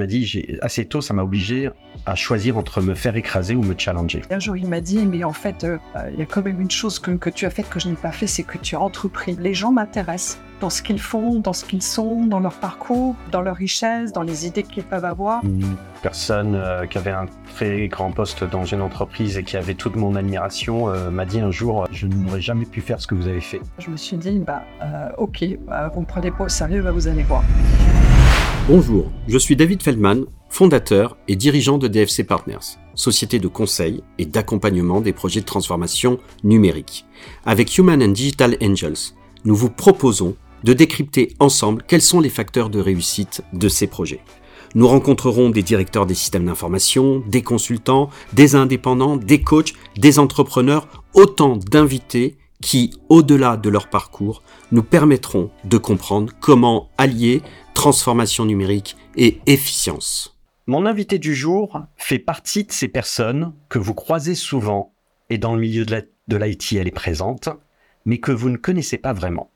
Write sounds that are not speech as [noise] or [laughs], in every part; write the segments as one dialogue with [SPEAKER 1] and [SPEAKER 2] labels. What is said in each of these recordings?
[SPEAKER 1] m'a dit, j'ai, assez tôt, ça m'a obligé à choisir entre me faire écraser ou me challenger.
[SPEAKER 2] Un jour, il m'a dit, mais en fait, euh, il y a quand même une chose que, que tu as faite que je n'ai pas fait, c'est que tu as entrepris. Les gens m'intéressent dans ce qu'ils font, dans ce qu'ils sont, dans leur parcours, dans leur richesse, dans les idées qu'ils peuvent avoir.
[SPEAKER 1] Une personne euh, qui avait un très grand poste dans une entreprise et qui avait toute mon admiration euh, m'a dit un jour, je n'aurais jamais pu faire ce que vous avez fait.
[SPEAKER 2] Je me suis dit, bah, euh, ok, bah, vous me prenez pas au sérieux, bah, vous allez voir.
[SPEAKER 3] Bonjour, je suis David Feldman, fondateur et dirigeant de DFC Partners, société de conseil et d'accompagnement des projets de transformation numérique. Avec Human and Digital Angels, nous vous proposons de décrypter ensemble quels sont les facteurs de réussite de ces projets. Nous rencontrerons des directeurs des systèmes d'information, des consultants, des indépendants, des coachs, des entrepreneurs, autant d'invités qui, au-delà de leur parcours, nous permettront de comprendre comment allier transformation numérique et efficience.
[SPEAKER 1] Mon invité du jour fait partie de ces personnes que vous croisez souvent et dans le milieu de l'IT elle est présente, mais que vous ne connaissez pas vraiment.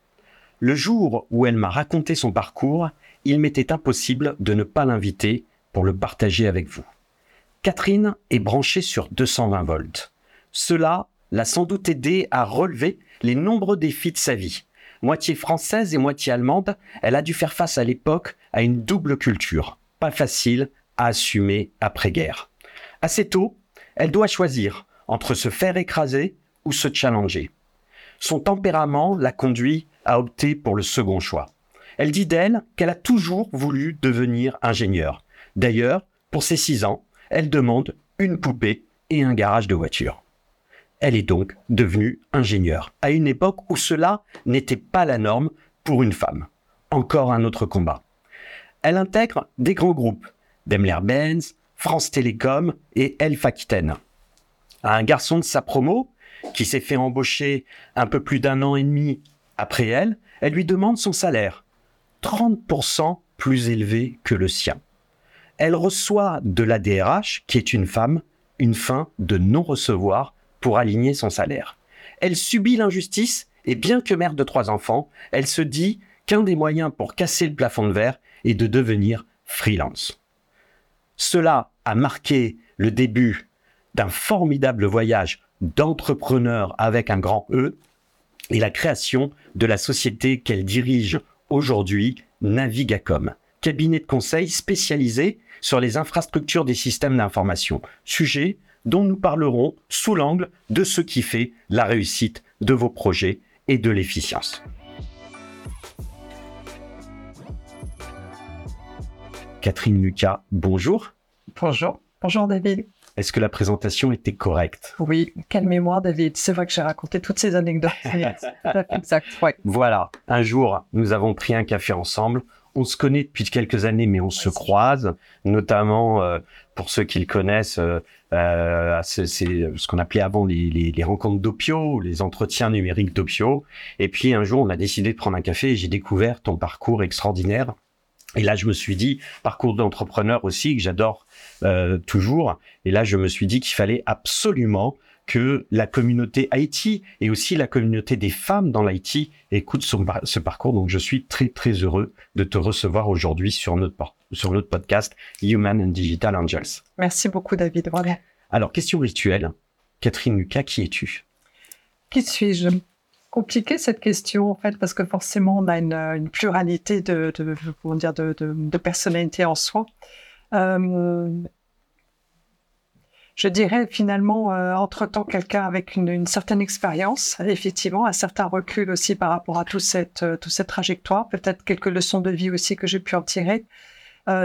[SPEAKER 1] Le jour où elle m'a raconté son parcours, il m'était impossible de ne pas l'inviter pour le partager avec vous. Catherine est branchée sur 220 volts. Cela l'a sans doute aidé à relever les nombreux défis de sa vie. Moitié française et moitié allemande, elle a dû faire face à l'époque à une double culture, pas facile à assumer après-guerre. Assez tôt, elle doit choisir entre se faire écraser ou se challenger. Son tempérament l'a conduit à opter pour le second choix. Elle dit d'elle qu'elle a toujours voulu devenir ingénieure. D'ailleurs, pour ses six ans, elle demande une poupée et un garage de voiture. Elle est donc devenue ingénieure, à une époque où cela n'était pas la norme pour une femme. Encore un autre combat. Elle intègre des grands groupes, Daimler-Benz, France Télécom et Elf Aquitaine. À un garçon de sa promo, qui s'est fait embaucher un peu plus d'un an et demi après elle, elle lui demande son salaire, 30% plus élevé que le sien. Elle reçoit de la DRH, qui est une femme, une fin de non-recevoir pour aligner son salaire. Elle subit l'injustice et bien que mère de trois enfants, elle se dit qu'un des moyens pour casser le plafond de verre est de devenir freelance. Cela a marqué le début d'un formidable voyage d'entrepreneur avec un grand E et la création de la société qu'elle dirige aujourd'hui, Navigacom, cabinet de conseil spécialisé sur les infrastructures des systèmes d'information, sujet dont nous parlerons sous l'angle de ce qui fait la réussite de vos projets et de l'efficience. Catherine Lucas, bonjour.
[SPEAKER 2] Bonjour. Bonjour David.
[SPEAKER 1] Est-ce que la présentation était correcte?
[SPEAKER 2] Oui, calmez-moi David. C'est vrai que j'ai raconté toutes ces anecdotes. [laughs] exact, ouais.
[SPEAKER 1] Voilà. Un jour, nous avons pris un café ensemble. On se connaît depuis quelques années, mais on se croise, notamment euh, pour ceux qui le connaissent. Euh, euh, c'est ce qu'on appelait avant les, les, les rencontres d'Opio, les entretiens numériques d'Opio. Et puis un jour, on a décidé de prendre un café et j'ai découvert ton parcours extraordinaire. Et là, je me suis dit, parcours d'entrepreneur aussi, que j'adore euh, toujours. Et là, je me suis dit qu'il fallait absolument que la communauté IT et aussi la communauté des femmes dans l'IT écoutent ce parcours. Donc, je suis très, très heureux de te recevoir aujourd'hui sur notre, sur notre podcast Human and Digital Angels.
[SPEAKER 2] Merci beaucoup, David.
[SPEAKER 1] Alors, question rituelle. Catherine Lucas, qui es-tu?
[SPEAKER 2] Qui suis-je? Compliqué cette question en fait parce que forcément on a une, pluralité de, de, dire de, de, personnalités en soi. Euh, je dirais finalement, euh, entre-temps, quelqu'un avec une, certaine expérience, effectivement, un certain recul aussi par rapport à toute cette, euh, toute cette trajectoire, peut-être quelques leçons de vie aussi que j'ai pu en tirer.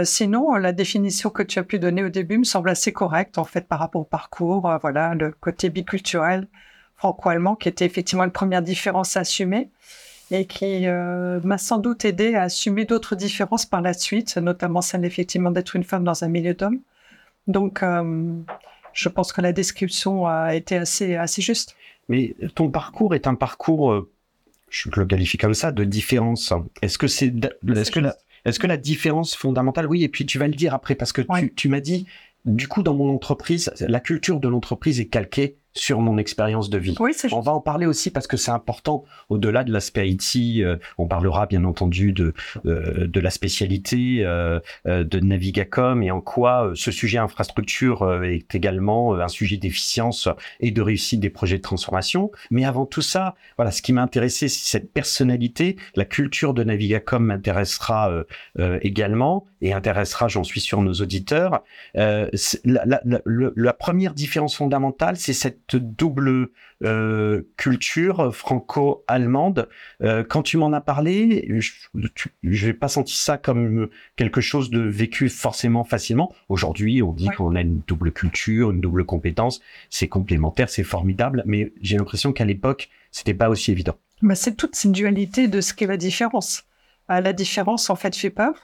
[SPEAKER 2] sinon, la définition que tu as pu donner au début me semble assez correcte, en fait, par rapport au parcours, voilà, le côté biculturel franco-allemand, qui était effectivement une première différence à assumer et qui euh, m'a sans doute aidé à assumer d'autres différences par la suite, notamment celle effectivement d'être une femme dans un milieu d'hommes. Donc, euh, je pense que la description a été assez, assez juste.
[SPEAKER 1] Mais ton parcours est un parcours, euh, je le qualifie comme ça, de différence. Est-ce que c'est, est-ce que la, est-ce que la différence fondamentale, oui, et puis tu vas le dire après, parce que tu, tu m'as dit, du coup, dans mon entreprise, la culture de l'entreprise est calquée sur mon expérience de vie.
[SPEAKER 2] Oui, c'est
[SPEAKER 1] On va en parler aussi parce que c'est important au-delà de l'aspect IT. euh, on parlera bien entendu de euh, de la spécialité euh, euh, de Navigacom et en quoi euh, ce sujet infrastructure euh, est également un sujet d'efficience et de réussite des projets de transformation. Mais avant tout ça, voilà, ce qui m'a intéressé, c'est cette personnalité. La culture de Navigacom m'intéressera euh, euh, également et intéressera, j'en suis sûr, nos auditeurs. Euh, la, la- la- la première différence fondamentale, c'est cette double euh, culture franco-allemande. Euh, quand tu m'en as parlé, je n'ai pas senti ça comme quelque chose de vécu forcément facilement. Aujourd'hui, on dit
[SPEAKER 2] Ouais.
[SPEAKER 1] qu'on a une double culture, une double compétence. C'est complémentaire, c'est formidable, mais j'ai l'impression qu'à l'époque, c'était pas aussi évident.
[SPEAKER 2] Bah, c'est toute cette dualité de ce qu'est la différence. La différence, en fait, fait peur.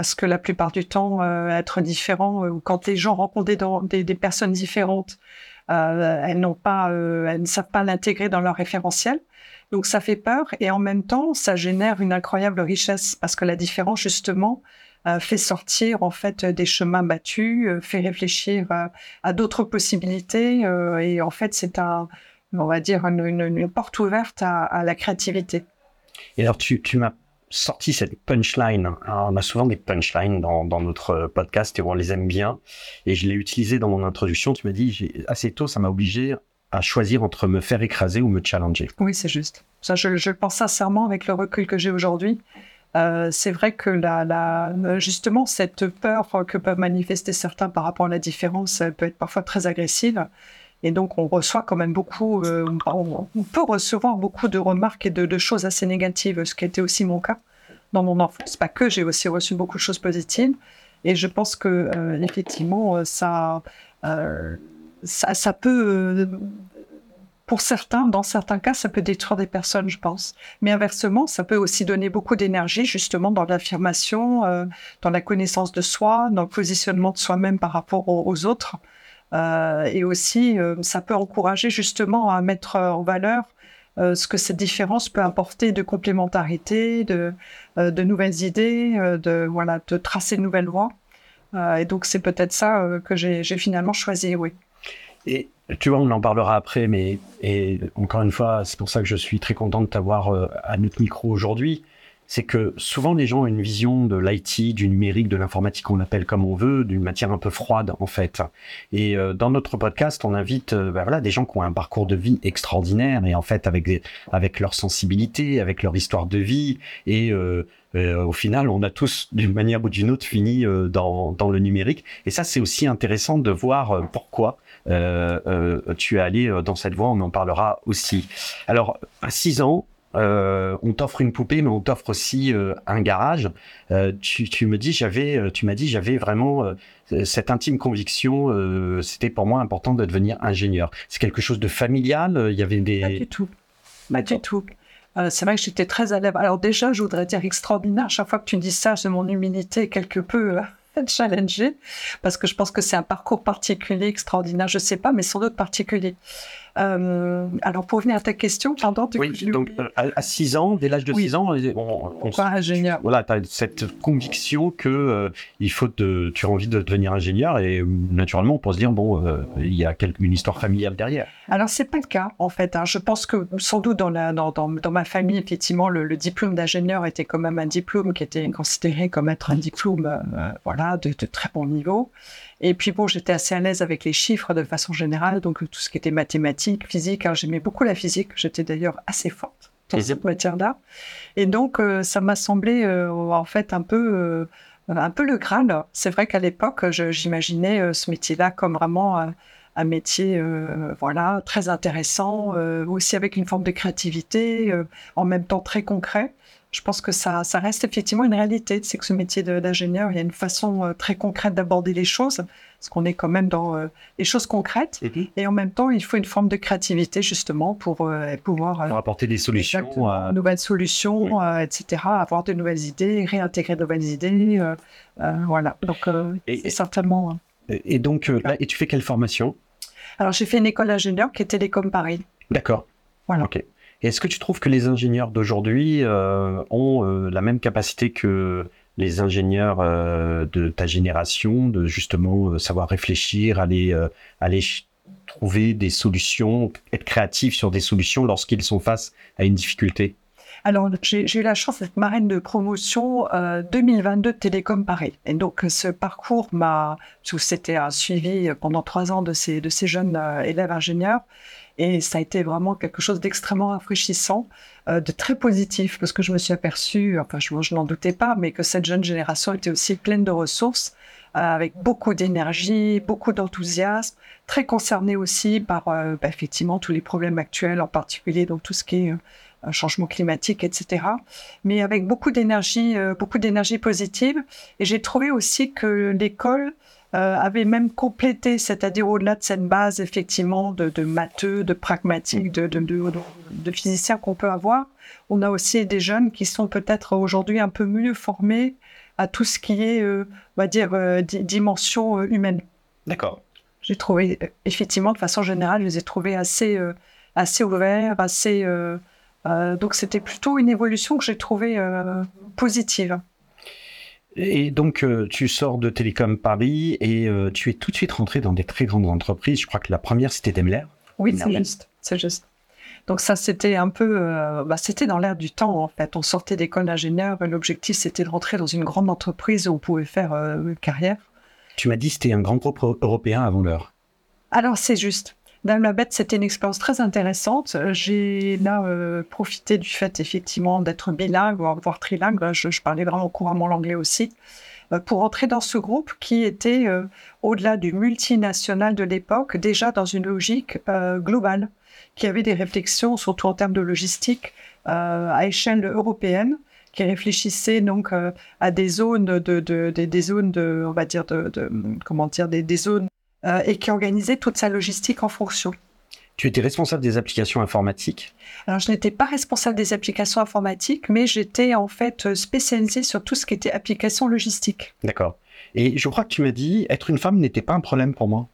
[SPEAKER 2] Parce que la plupart du temps, euh, être différent, euh, quand les gens rencontrent des, personnes différentes, euh, elles n'ont pas, elles ne savent pas l'intégrer dans leur référentiel. Donc ça fait peur et en même temps, ça génère une incroyable richesse parce que la différence, justement, fait sortir en fait des chemins battus, fait réfléchir à d'autres possibilités et en fait, c'est un, on va dire, une porte ouverte à, à la créativité.
[SPEAKER 1] Et alors, tu, tu m'as sorti cette punchline. On a souvent des punchlines dans, notre podcast et on les aime bien. Et je l'ai utilisé dans mon introduction. Tu m'as dit, assez tôt, ça m'a obligé à choisir entre me faire écraser ou me challenger.
[SPEAKER 2] Oui, c'est juste. Ça, je, le pense sincèrement avec le recul que j'ai aujourd'hui. Euh, c'est vrai que la, justement, cette peur que peuvent manifester certains par rapport à la différence peut être parfois très agressive. Et donc, on reçoit quand même beaucoup, euh, on, peut recevoir beaucoup de remarques et de, choses assez négatives, ce qui était aussi mon cas dans mon enfance. Pas que, j'ai aussi reçu beaucoup de choses positives. Et je pense que, euh, effectivement, euh, ça, ça, peut, pour certains, dans certains cas, ça peut détruire des personnes, je pense. Mais inversement, ça peut aussi donner beaucoup d'énergie, justement, dans l'affirmation, dans la connaissance de soi, dans le positionnement de soi-même par rapport aux autres. Euh, et aussi, euh, ça peut encourager justement à mettre en valeur euh, ce que cette différence peut apporter de complémentarité, de, de nouvelles idées, de, voilà, de tracer de nouvelles voies. Et donc, c'est peut-être ça que j'ai finalement choisi, oui.
[SPEAKER 1] Et tu vois, on en parlera après, mais et encore une fois, c'est pour ça que je suis très content de t'avoir à notre micro aujourd'hui. C'est que souvent les gens ont une vision de l'IT, du numérique, de l'informatique, on l'appelle comme on veut, d'une matière un peu froide en fait. Et euh, dans notre podcast, on invite euh, ben voilà, des gens qui ont un parcours de vie extraordinaire et en fait avec, avec leur sensibilité, avec leur histoire de vie. Et euh, au final, on a tous d'une manière ou d'une autre fini dans, dans le numérique. Et ça, c'est aussi intéressant de voir pourquoi tu es allé dans cette voie, on en parlera aussi. Alors, à 6 ans, euh, on t'offre une poupée, mais on t'offre aussi euh, un garage. Euh, tu, me dis, j'avais, tu m'as dit, j'avais vraiment cette intime conviction. C'était pour moi important de devenir ingénieur. C'est quelque chose de familial. Il y avait
[SPEAKER 2] Pas du
[SPEAKER 1] des.
[SPEAKER 2] tout. Pas tout. C'est vrai que j'étais très à l'aise. Alors déjà, je voudrais dire extraordinaire. Chaque fois que tu dis ça, c'est mon humilité quelque peu [laughs] challengée, parce que je pense que c'est un parcours particulier, extraordinaire. Je sais pas, mais sans doute particulier. Euh, alors pour revenir à ta question, pardon. coup,
[SPEAKER 1] Oui, donc euh, à 6 ans, dès l'âge de
[SPEAKER 2] Oui.
[SPEAKER 1] 6 ans, on, on,
[SPEAKER 2] Pas ingénieur.
[SPEAKER 1] voilà, tu as cette conviction que euh, il faut te, tu as envie de devenir ingénieur et naturellement, on peut se dire bon, euh, il y a quelque, une histoire familiale derrière.
[SPEAKER 2] Alors, c'est pas le cas, en fait. hein. Je pense que, sans doute, dans, la, dans, dans, dans ma famille, effectivement, le, le diplôme d'ingénieur était quand même un diplôme qui était considéré comme être un diplôme, euh, voilà, de, de très bon niveau. Et puis, bon, j'étais assez à l'aise avec les chiffres de façon générale, donc tout ce qui était mathématiques, physique. hein, J'aimais beaucoup la physique. J'étais d'ailleurs assez forte dans
[SPEAKER 1] Mhm.
[SPEAKER 2] cette matière-là. Et donc, euh, ça m'a semblé, euh, en fait, un peu... euh, un peu le Graal. C'est vrai qu'à l'époque, j'imaginais ce métier-là comme vraiment euh, un métier voilà très intéressant, aussi avec une forme de créativité, en même temps très concret. Je pense que ça, ça reste effectivement une réalité. C'est que ce métier d'ingénieur, il y a une façon euh, très concrète d'aborder les choses, parce qu'on est quand même dans euh, les choses concrètes. Et en même temps, il faut une forme de créativité justement pour euh, pouvoir euh,
[SPEAKER 1] Pour apporter des solutions. À-
[SPEAKER 2] nouvelles solutions, etc., avoir de nouvelles idées, réintégrer de nouvelles idées. voilà. Donc, c'est certainement. euh.
[SPEAKER 1] Et donc, là, et tu fais quelle formation?
[SPEAKER 2] Alors, j'ai fait une école d'ingénieur qui est Télécom Paris.
[SPEAKER 1] D'accord.
[SPEAKER 2] Voilà.
[SPEAKER 1] Ok. Est-ce que tu trouves que les ingénieurs d'aujourd'hui euh, ont euh, la même capacité que les ingénieurs euh, de ta génération, de justement savoir réfléchir, aller, aller trouver des solutions, être créatif sur des solutions lorsqu'ils sont face à une difficulté?
[SPEAKER 2] Alors, j'ai eu la chance d'être marraine de promotion 2022 de Télécom Paris. Et donc, ce parcours m'a, c'était un suivi pendant trois ans de ces, de ces jeunes élèves ingénieurs. Et ça a été vraiment quelque chose d'extrêmement rafraîchissant, euh, de très positif, parce que je me suis aperçue, enfin je, je n'en doutais pas, mais que cette jeune génération était aussi pleine de ressources, euh, avec beaucoup d'énergie, beaucoup d'enthousiasme, très concernée aussi par euh, bah, effectivement tous les problèmes actuels, en particulier donc tout ce qui est changement climatique, etc. Mais avec beaucoup d'énergie, beaucoup d'énergie positive. Et j'ai trouvé aussi que l'école euh, avait même complété, c'est-à-dire au-delà de cette base effectivement de, de matheux, de pragmatiques, de, de, de, physiciens qu'on peut avoir, on a aussi des jeunes qui sont peut-être aujourd'hui un peu mieux formés à tout ce qui est, euh, on va dire, euh, dimension humaine.
[SPEAKER 1] D'accord.
[SPEAKER 2] J'ai trouvé, effectivement, de façon générale, je les ai trouvés assez, assez ouverts, assez. donc c'était plutôt une évolution que j'ai trouvée positive.
[SPEAKER 1] Et donc, euh, tu sors de Télécom Paris et euh, tu es tout de suite rentré dans des très grandes entreprises. Je crois que la première, c'était Daimler.
[SPEAKER 2] Oui, c'est juste. C'est juste. Donc ça, c'était un peu, euh, bah, c'était dans l'air du temps en fait. On sortait d'école d'ingénieur et l'objectif, c'était de rentrer dans une grande entreprise où on pouvait faire une carrière.
[SPEAKER 1] Tu m'as dit que c'était un grand groupe européen avant l'heure.
[SPEAKER 2] Alors c'est juste. Dame la Bête, c'était une expérience très intéressante. J'ai là euh, profité du fait effectivement d'être bilingue, voire trilingue. Je, parlais vraiment couramment l'anglais aussi. Euh, pour entrer dans ce groupe qui était, euh, au-delà du multinational de l'époque, déjà dans une logique globale, qui avait des réflexions, surtout en termes de logistique, à échelle européenne qui réfléchissait donc à des zones de, des zones de on va dire de, comment dire des zones euh, et qui organisait toute sa logistique en fonction.
[SPEAKER 1] Tu étais responsable des applications informatiques?
[SPEAKER 2] Alors, je n'étais pas responsable des applications informatiques, mais j'étais en fait spécialisée sur tout ce qui était applications logistiques.
[SPEAKER 1] D'accord. Et je crois que tu m'as dit, être une femme n'était pas un problème pour moi.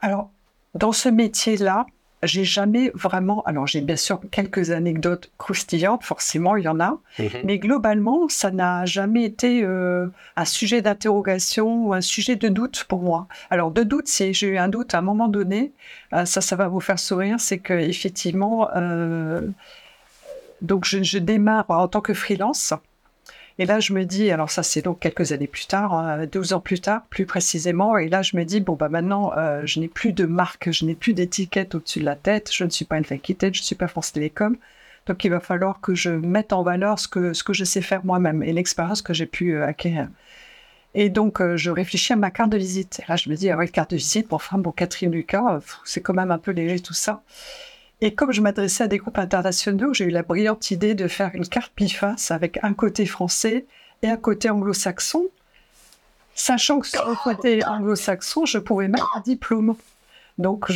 [SPEAKER 2] Alors, dans ce métier-là, j'ai jamais vraiment. Alors, j'ai bien sûr quelques anecdotes croustillantes, forcément, il y en a. Mhm. Mais globalement, ça n'a jamais été euh, un sujet d'interrogation ou un sujet de doute pour moi. Alors, de doute, si j'ai eu un doute à un moment donné, euh, ça, ça va vous faire sourire, c'est que effectivement, euh, donc je, je, démarre en tant que freelance. Et là, je me dis, alors ça, c'est donc quelques années plus tard, 12 hein, ans plus tard, plus précisément. Et là, je me dis, bon, bah maintenant, euh, je n'ai plus de marque, je n'ai plus d'étiquette au-dessus de la tête, je ne suis pas une tête, je ne suis pas France Télécom. Donc, il va falloir que je mette en valeur ce que, ce que je sais faire moi-même et l'expérience que j'ai pu euh, acquérir. Et donc, euh, je réfléchis à ma carte de visite. Et là, je me dis, ah ouais, carte de visite pour femme, bon, Catherine Lucas, c'est quand même un peu léger tout ça. Et comme je m'adressais à des groupes internationaux, j'ai eu la brillante idée de faire une carte biface avec un côté français et un côté anglo-saxon, sachant que sur le côté anglo-saxon, je pouvais mettre un diplôme. Donc,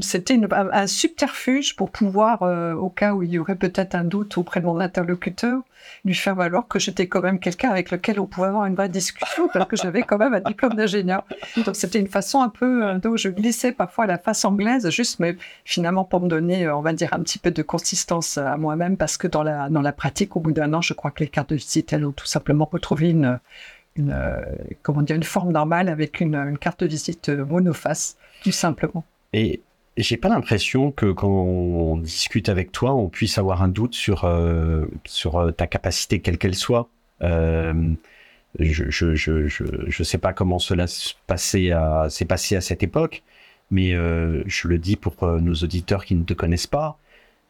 [SPEAKER 2] c'était un subterfuge pour pouvoir, euh, au cas où il y aurait peut-être un doute auprès de mon interlocuteur, lui faire valoir que j'étais quand même quelqu'un avec lequel on pouvait avoir une vraie discussion, parce que j'avais quand même un diplôme d'ingénieur. Donc, c'était une façon un peu euh, je glissais parfois la face anglaise, juste, mais finalement pour me donner, euh, on va dire, un petit peu de consistance à moi-même, parce que dans la, dans la pratique, au bout d'un an, je crois que les cartes de visite, elles ont tout simplement retrouvé une, une, comment dire, une forme normale avec une, carte de visite monoface tout simplement.
[SPEAKER 1] Et j'ai pas l'impression que quand on discute avec toi, on puisse avoir un doute sur, euh, sur euh, ta capacité, quelle qu'elle soit. Euh, je, je, je, je, sais pas comment cela s'est passé à cette époque, mais je le dis pour nos auditeurs qui ne te connaissent pas.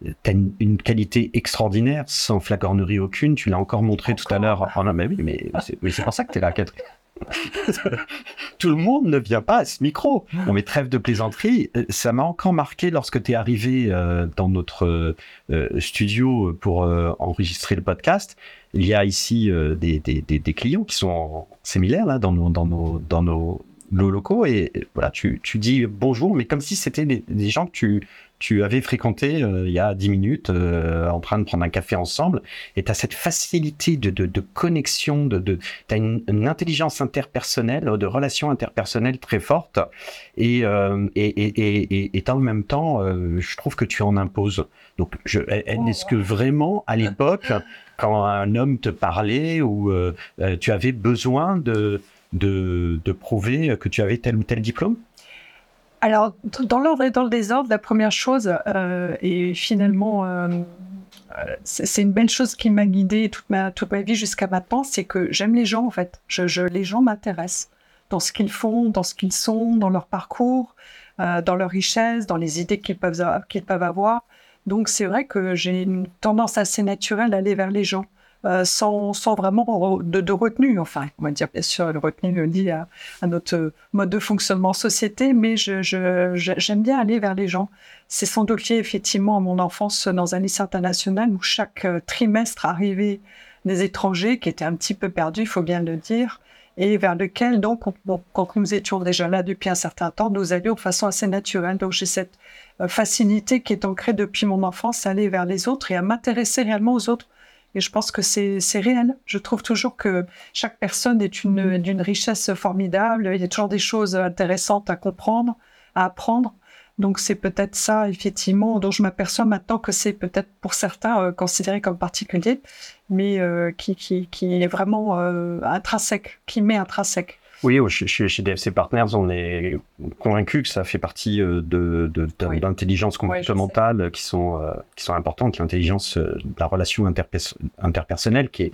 [SPEAKER 1] Tu as une, qualité extraordinaire, sans flagornerie aucune. Tu l'as encore montré tout à l'heure. Oh non, mais oui, mais c'est pour ça que tu es là, Catherine. [laughs] Tout le monde ne vient pas à ce micro. On met trêve de plaisanterie. Euh, ça m'a encore marqué lorsque tu es arrivé euh, dans notre euh, studio pour enregistrer le podcast. Il y a ici des, des, des, clients qui sont similaires là, dans, nos, dans, nos, dans nos, locaux et voilà, tu, tu dis bonjour, mais comme si c'était des, des gens que tu, tu avais fréquenté euh, il y a dix minutes euh, en train de prendre un café ensemble et tu as cette facilité de, de, de connexion, de, de tu as une, intelligence interpersonnelle, de relations interpersonnelles très forte et, euh, et, et, et, en même temps, je trouve que tu en imposes. Donc, je, est-ce que vraiment, à l'époque, quand un homme te parlait ou tu avais besoin de, de, de prouver que tu avais tel ou tel diplôme?
[SPEAKER 2] Alors, dans l'ordre et dans le désordre, la première chose, euh, et finalement, euh, euh, c'est une belle chose qui m'a guidée toute ma, toute ma vie jusqu'à maintenant, c'est que j'aime les gens en fait. Je, les gens m'intéressent dans ce qu'ils font, dans ce qu'ils sont, dans leur parcours, dans leur richesse, dans les idées qu'ils peuvent, qu'ils peuvent avoir. Donc c'est vrai que j'ai une tendance assez naturelle d'aller vers les gens. Euh, sans, vraiment de, retenue. Enfin, on va dire bien sûr, le retenue liée à, à, notre mode de fonctionnement société, mais j'aime bien aller vers les gens. C'est sans doute lié effectivement à mon enfance dans un lycée international où chaque euh, trimestre arrivaient des étrangers qui étaient un petit peu perdus, il faut bien le dire, et vers lequel, donc, on, quand nous étions déjà là depuis un certain temps, nous allions de façon assez naturelle. Donc, j'ai cette euh, facilité qui est ancrée depuis mon enfance à aller vers les autres et à m'intéresser réellement aux autres et je pense que c'est réel. Je trouve toujours que chaque personne est une d'une richesse formidable. Il y a toujours des choses intéressantes à comprendre, à apprendre. Donc c'est peut-être ça, effectivement, dont je m'aperçois maintenant que c'est peut-être pour certains euh, considéré comme particulier, mais euh, qui, qui, qui, est vraiment euh, intrinsèque, qui met intrinsèque.
[SPEAKER 1] Oui, chez, chez, DFC Partners, on est convaincu que ça fait partie euh, de, de, d'intelligence comportementale qui sont euh, qui sont importantes, l'intelligence euh, de la relation interpersonnelle qui est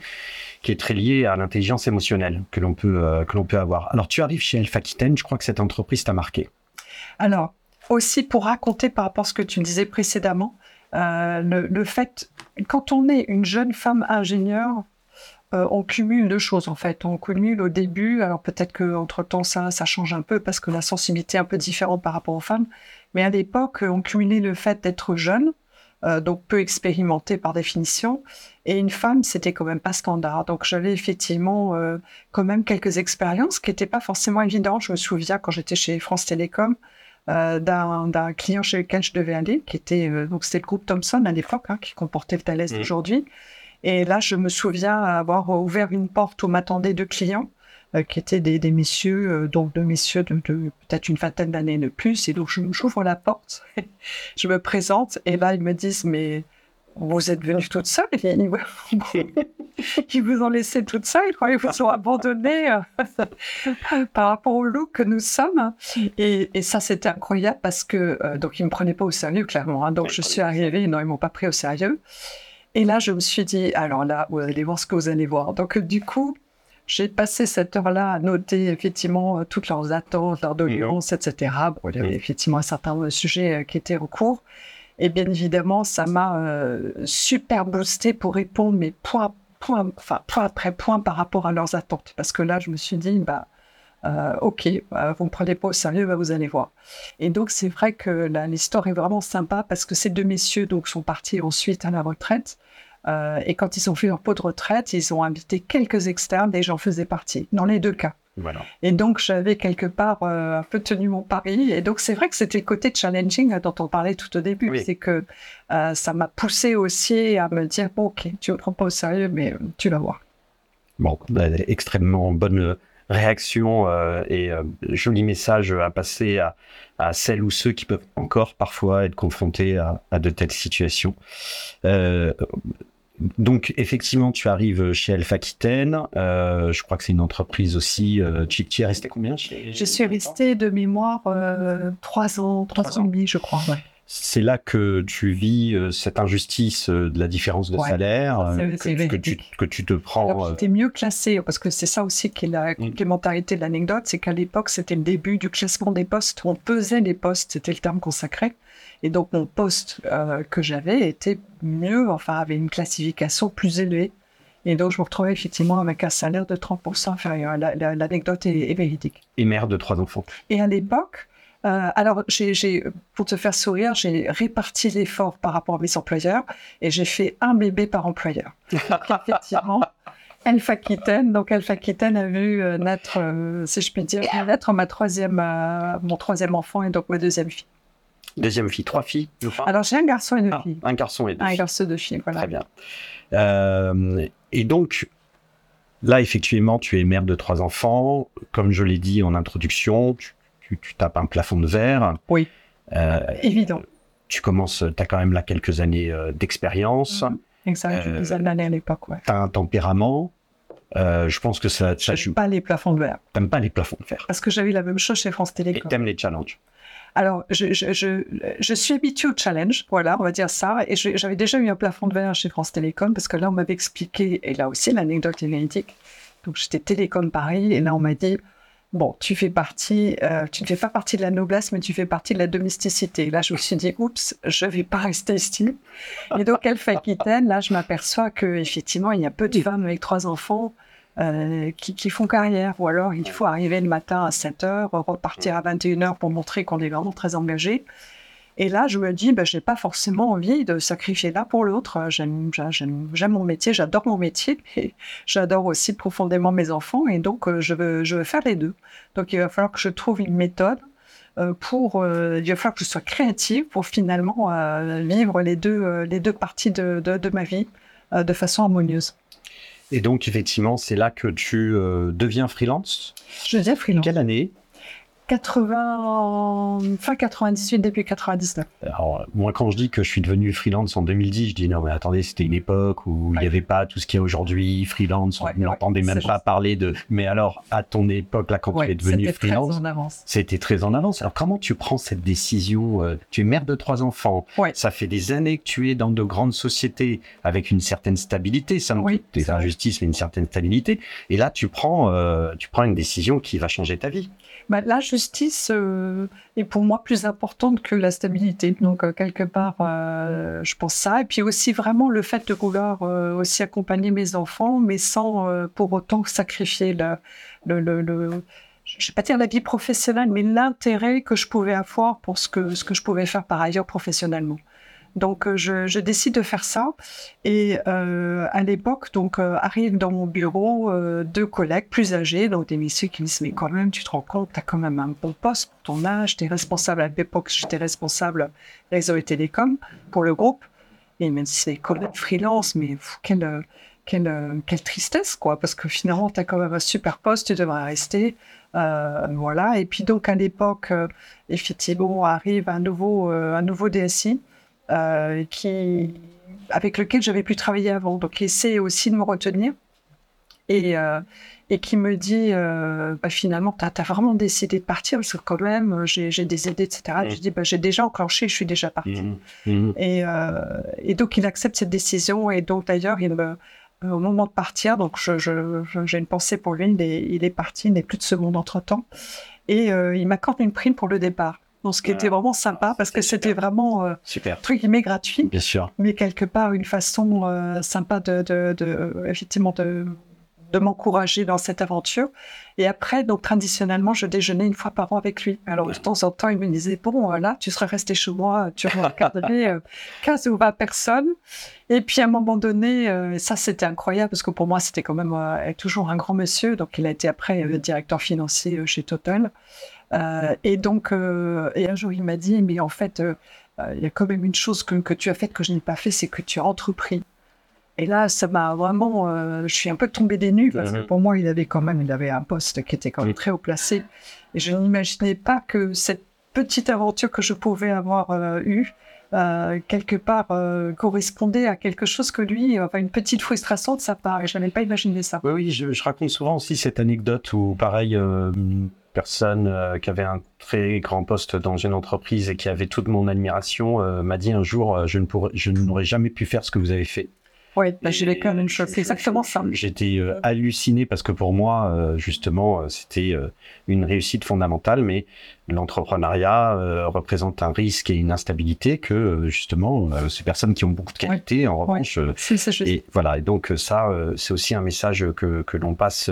[SPEAKER 1] qui est très liée à l'intelligence émotionnelle que l'on peut que l'on peut avoir. Alors tu arrives chez Alpha Aquitaine, je crois que cette entreprise t'a marqué.
[SPEAKER 2] Alors aussi pour raconter par rapport à ce que tu disais précédemment, le, le fait quand on est une jeune femme ingénieure euh, on cumule deux choses en fait. On cumule au début, alors peut-être qu'entre temps ça, ça change un peu parce que la sensibilité est un peu différente par rapport aux femmes, mais à l'époque on cumulait le fait d'être jeune, euh, donc peu expérimenté par définition, et une femme c'était quand même pas standard. Donc j'avais effectivement euh, quand même quelques expériences qui n'étaient pas forcément évidentes. Je me souviens quand j'étais chez France Télécom, d'un client chez lequel je devais aller, qui était donc c'était le groupe Thomson à l'époque, hein, qui comportait le Thales mmh. d'aujourd'hui. Et là, je me souviens avoir ouvert une porte où m'attendaient deux clients, euh, qui étaient des, des messieurs, euh, donc deux messieurs de, de peut-être une vingtaine d'années de plus. Et donc, j'ouvre la porte, [laughs] je me présente, et là, ils me disent, mais vous êtes venue toute seule [laughs] ils, vous ont laissé toute seule, ils vous ont abandonné euh, [laughs] par rapport au look que nous sommes. Et, et ça, c'était incroyable parce que, euh, donc, ils me prenaient pas au sérieux, clairement. Hein. donc, je suis arrivée, non, ils m'ont pas pris au sérieux. Et là, je me suis dit, alors là, vous allez voir ce que vous allez voir. Donc, du coup, j'ai passé cette heure-là à noter effectivement euh, toutes leurs attentes, leurs doléances, etc. Bon, il y avait effectivement un certain sujets euh, qui étaient en cours. Et bien évidemment, ça m'a euh, super boosté pour répondre, mais point, point, enfin, point après point par rapport à leurs attentes. Parce que là, je me suis dit, bah, euh, ok, bah, vous ne me prenez pas au sérieux, bah, vous allez voir. Et donc c'est vrai que l'histoire est vraiment sympa parce que ces deux messieurs donc sont partis ensuite à la retraite. Euh, et quand ils ont fait leur pot de retraite, ils ont invité quelques externes et j'en faisais partie, dans les deux cas. Voilà. Et donc j'avais quelque part euh, un peu tenu mon pari. Et donc c'est vrai que c'était le côté challenging dont on parlait tout au début. C'est que ça m'a poussé aussi à me dire, bon ok, tu ne me prends pas au sérieux, mais tu vas voir.
[SPEAKER 1] Bon, bah, extrêmement bonne réaction euh, et euh, joli message à passer à, celles ou ceux qui peuvent encore parfois être confrontés à, de telles situations. Euh, donc effectivement, tu arrives chez Alpha Aquitaine. Je crois que c'est une entreprise aussi. Tu, tu es resté combien chez...
[SPEAKER 2] Je suis resté de mémoire trois ans, trois ans et demi, je crois.
[SPEAKER 1] C'est là que tu vis euh, cette injustice euh, de la différence de salaire, euh, que, tu, que, tu, te prends.
[SPEAKER 2] Tu mieux classé, parce que c'est ça aussi qui est la mm. complémentarité de l'anecdote, c'est qu'à l'époque, c'était le début du classement des postes. On pesait les postes, c'était le terme consacré. Et donc, mon poste que j'avais était mieux, enfin, avait une classification plus élevée. Et donc, je me retrouvais effectivement avec un salaire de 30% inférieur. L'anecdote est, est véridique.
[SPEAKER 1] Et mère de trois enfants.
[SPEAKER 2] Et à l'époque, euh, alors, j'ai, pour te faire sourire, j'ai réparti l'effort par rapport à mes employeurs et j'ai fait un bébé par employeur. effectivement, [laughs] Alpha Aquitaine, donc Alpha Aquitaine a vu euh, naître, euh, si je puis dire, naître ma troisième, mon troisième enfant et donc ma deuxième fille.
[SPEAKER 1] Deuxième fille, trois filles,
[SPEAKER 2] Alors, j'ai un garçon et deux ah, filles.
[SPEAKER 1] Un garçon et deux
[SPEAKER 2] un
[SPEAKER 1] filles.
[SPEAKER 2] Un garçon et deux filles, voilà.
[SPEAKER 1] Très bien. et donc, là, effectivement, tu es mère de trois enfants. Comme je l'ai dit en introduction, tu tu, tapes un plafond de verre.
[SPEAKER 2] Oui. Euh, Évident.
[SPEAKER 1] Tu commences, tu as quand même là quelques années euh, d'expérience.
[SPEAKER 2] Mhm. Exact, euh, années à l'époque, ouais.
[SPEAKER 1] Tu as un tempérament. Euh, je pense que ça.
[SPEAKER 2] ça je pas les plafonds de verre.
[SPEAKER 1] T'aimes pas les plafonds de verre.
[SPEAKER 2] Parce que j'avais la même chose chez France Télécom.
[SPEAKER 1] Et t'aimes les challenges.
[SPEAKER 2] Alors, je, je, je, je, suis habituée au challenge, voilà, on va dire ça. Et j'avais déjà eu un plafond de verre chez France Télécom parce que là, on m'avait expliqué, et là aussi, l'anecdote est véridique. Donc, j'étais Télécom Paris, et là, on m'a dit, bon, tu fais partie, euh, tu ne fais pas partie de la noblesse, mais tu fais partie de la domesticité. Là, je me suis dit, oups, je vais pas rester ici. Et donc, elle fait Aquitaine, là, je m'aperçois que effectivement, il y a peu de femmes avec trois enfants euh, qui, qui, font carrière. Ou alors, il faut arriver le matin à 7 heures, repartir à 21 heures pour montrer qu'on est vraiment très engagé. Et là, je me dis, ben, je n'ai pas forcément envie de sacrifier l'un pour l'autre. J'aime, j'aime, mon métier, j'adore mon métier, et [laughs] j'adore aussi profondément mes enfants, et donc euh, je, veux, je veux faire les deux. Donc il va falloir que je trouve une méthode euh, pour, euh, il va falloir que je sois créative pour finalement vivre les deux, les deux parties de, de, de ma vie de façon harmonieuse.
[SPEAKER 1] Et donc, effectivement, c'est là que tu deviens freelance?
[SPEAKER 2] Je deviens freelance.
[SPEAKER 1] Quelle année?
[SPEAKER 2] 80, fin 98, début 99.
[SPEAKER 1] Alors, moi, quand je dis que je suis devenu freelance en 2010, je dis non, mais attendez, c'était une époque où il n'y avait pas tout ce qu'il y a aujourd'hui, freelance, on n'entendait même pas parler de. Mais alors, à ton époque, là, quand tu es devenu freelance, c'était très en avance. Alors, comment tu prends cette décision euh, Tu es mère de trois enfants. Ça fait des années que tu es dans de grandes sociétés avec une certaine stabilité, ça oui, des injustices, mais une certaine stabilité. Et là, tu prends, euh, tu prends une décision qui va changer ta vie.
[SPEAKER 2] Bah, la justice euh, est pour moi plus importante que la stabilité. Donc, euh, quelque part, euh, je pense ça. Et puis aussi, vraiment, le fait de vouloir aussi accompagner mes enfants, mais sans pour autant sacrifier le, je ne vais pas dire la vie professionnelle, mais l'intérêt que je pouvais avoir pour ce que je pouvais faire par ailleurs professionnellement. Donc euh, je, décide de faire ça. Et euh, à l'époque donc euh, arrivent dans mon bureau deux collègues plus âgés, donc des messieurs qui me disent mais quand même tu te rends compte tu as quand même un bon poste pour ton âge, tu es responsable à l'époque j'étais responsable réseau et télécom pour le groupe. Et même si c'est collègues freelance mais quelle quelle, quelle tristesse quoi parce que finalement tu as quand même un super poste tu devrais rester voilà. Et puis donc à l'époque effectivement arrive un nouveau un nouveau DSI euh, qui, avec lequel j'avais pu travailler avant, donc qui essaie aussi de me retenir et, euh, et qui me dit euh, bah, finalement, tu as, vraiment décidé de partir parce que quand même, j'ai des aides, etc. Mmh. Je dis bah, j'ai déjà enclenché, je suis déjà parti. Mmh. Mmh. Et, et, donc, il accepte cette décision et donc d'ailleurs, il au moment de partir, donc j'ai une pensée pour lui, il est, il est parti, il n'est plus de ce monde entre temps. Et il m'accorde une prime pour le départ ce qui était vraiment sympa parce que c'était vraiment euh,
[SPEAKER 1] super
[SPEAKER 2] gratuit
[SPEAKER 1] bien sûr
[SPEAKER 2] mais quelque part une façon euh, sympa de, de, de, effectivement de de m'encourager dans cette aventure. Et après, donc traditionnellement, je déjeunais une fois par an avec lui. Alors de temps en temps, il me disait bon, euh, là, tu serais resté chez moi, tu regarderais 15 ou 20 personnes. Et puis à un moment donné, ça c'était incroyable parce que pour moi, c'était quand même toujours un grand monsieur. Donc il a été après directeur financier chez Total. Euh, et donc, euh, et un jour, il m'a dit, mais en fait, euh, il y a quand même une chose que, que tu as faite que je n'ai pas fait, c'est que tu as entrepris. Et là, ça m'a vraiment, je suis un peu tombée des nues parce que mhm. pour moi, il avait quand même, il avait un poste qui était quand même très haut placé. Et je n'imaginais pas que cette petite aventure que je pouvais avoir eue, euh, quelque part correspondait à quelque chose que lui, enfin une petite frustration de sa part. Et je n'avais pas imaginé ça.
[SPEAKER 1] Oui, oui, je, je, raconte souvent aussi cette anecdote où, pareil, personne euh, qui avait un très grand poste dans une entreprise et qui avait toute mon admiration euh, m'a dit un jour euh, je ne pourrais, je n'aurais jamais pu faire ce que vous avez fait.
[SPEAKER 2] Oui, bah, j'ai vécu une chose, c'est exactement ça.
[SPEAKER 1] J'étais halluciné parce que pour moi, justement, c'était une réussite fondamentale, mais l'entrepreneuriat représente un risque et une instabilité que, justement, ces personnes qui ont beaucoup de qualité, en revanche, et voilà. Et donc ça, c'est aussi un message que, que l'on passe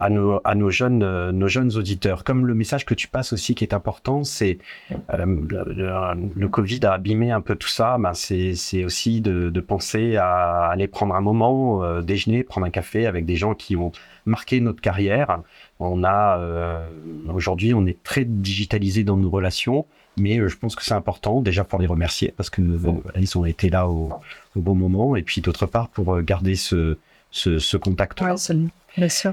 [SPEAKER 1] à nos, à nos jeunes, euh, nos jeunes auditeurs. Comme le message que tu passes aussi qui est important, c'est euh, le, Covid a abîmé un peu tout ça. Ben c'est, c'est aussi de, de, penser à aller prendre un moment, euh, déjeuner, prendre un café avec des gens qui ont marqué notre carrière. On a aujourd'hui, on est très digitalisé dans nos relations, mais je pense que c'est important déjà pour les remercier parce que ils ont été là au, au bon moment, et puis d'autre part pour garder ce, ce, ce contact.
[SPEAKER 2] Ouais, bien sûr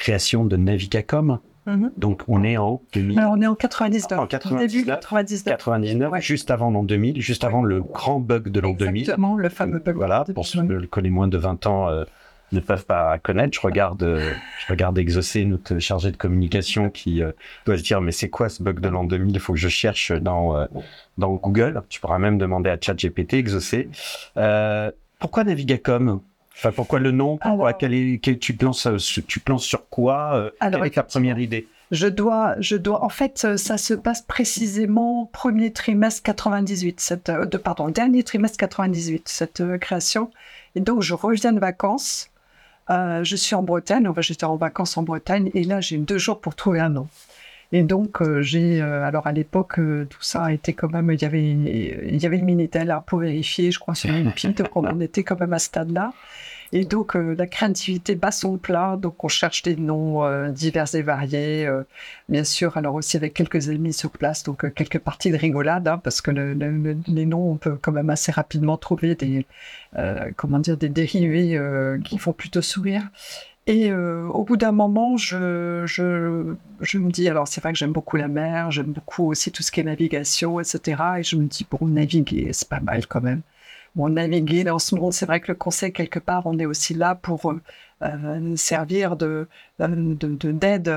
[SPEAKER 1] création de Navigacom. Mhm. Donc on est en 2000.
[SPEAKER 2] Alors on est en 99.
[SPEAKER 1] en 99. Début 99. 99 juste avant l'an 2000, juste avant le grand bug de l'an 2000.
[SPEAKER 2] Exactement, le fameux bug.
[SPEAKER 1] Voilà, pour ceux qui le connaissent moins de 20 ans, euh, ne peuvent pas connaître. Je regarde, euh, je regarde Exaucé, notre chargé de communication, qui euh, doit se dire mais c'est quoi ce bug de l'an 2000 Il faut que je cherche dans euh, dans Google. Tu pourras même demander à ChatGPT Exaucé. Euh, pourquoi Navigacom? Enfin, pourquoi le nom?
[SPEAKER 2] Alors-
[SPEAKER 1] quel est, quel- tu plances euh, sur- tu plances sur quoi Euh,
[SPEAKER 2] Alors,
[SPEAKER 1] Quelle est ta première idée?
[SPEAKER 2] Je dois, je dois. En fait, euh, ça se passe précisément premier trimestre 98, cette, de, pardon, dernier trimestre 98, cette création. Et donc, je reviens de vacances. Euh, je suis en Bretagne. Enfin, j'étais en vacances en Bretagne. Et là, j'ai deux jours pour trouver un nom. Et donc, euh, j'ai. euh, alors, à l'époque, euh, tout ça été quand même. Il y avait, il y avait le Minitel là, pour vérifier, je crois, sur une pile. Donc, on était quand même à ce stade-là. Et donc, euh, la créativité bat son plat. Donc, on cherche des noms euh, divers et variés. euh, bien sûr, alors aussi avec quelques amis sur place. Donc, quelques parties de rigolade, hein, parce que le- le- le- les noms, on peut quand même assez rapidement trouver des, comment dire, des dérivés qui font plutôt sourire. Et euh, au bout d'un moment, je, je, je me dis, alors c'est vrai que j'aime beaucoup la mer, j'aime beaucoup aussi tout ce qui est navigation, etc. Et je me dis, bon, naviguer, c'est pas mal quand même. Bon, naviguer dans ce monde, c'est vrai que le conseil, quelque part, on est aussi là pour euh, euh, servir de, euh, de, de- d'aide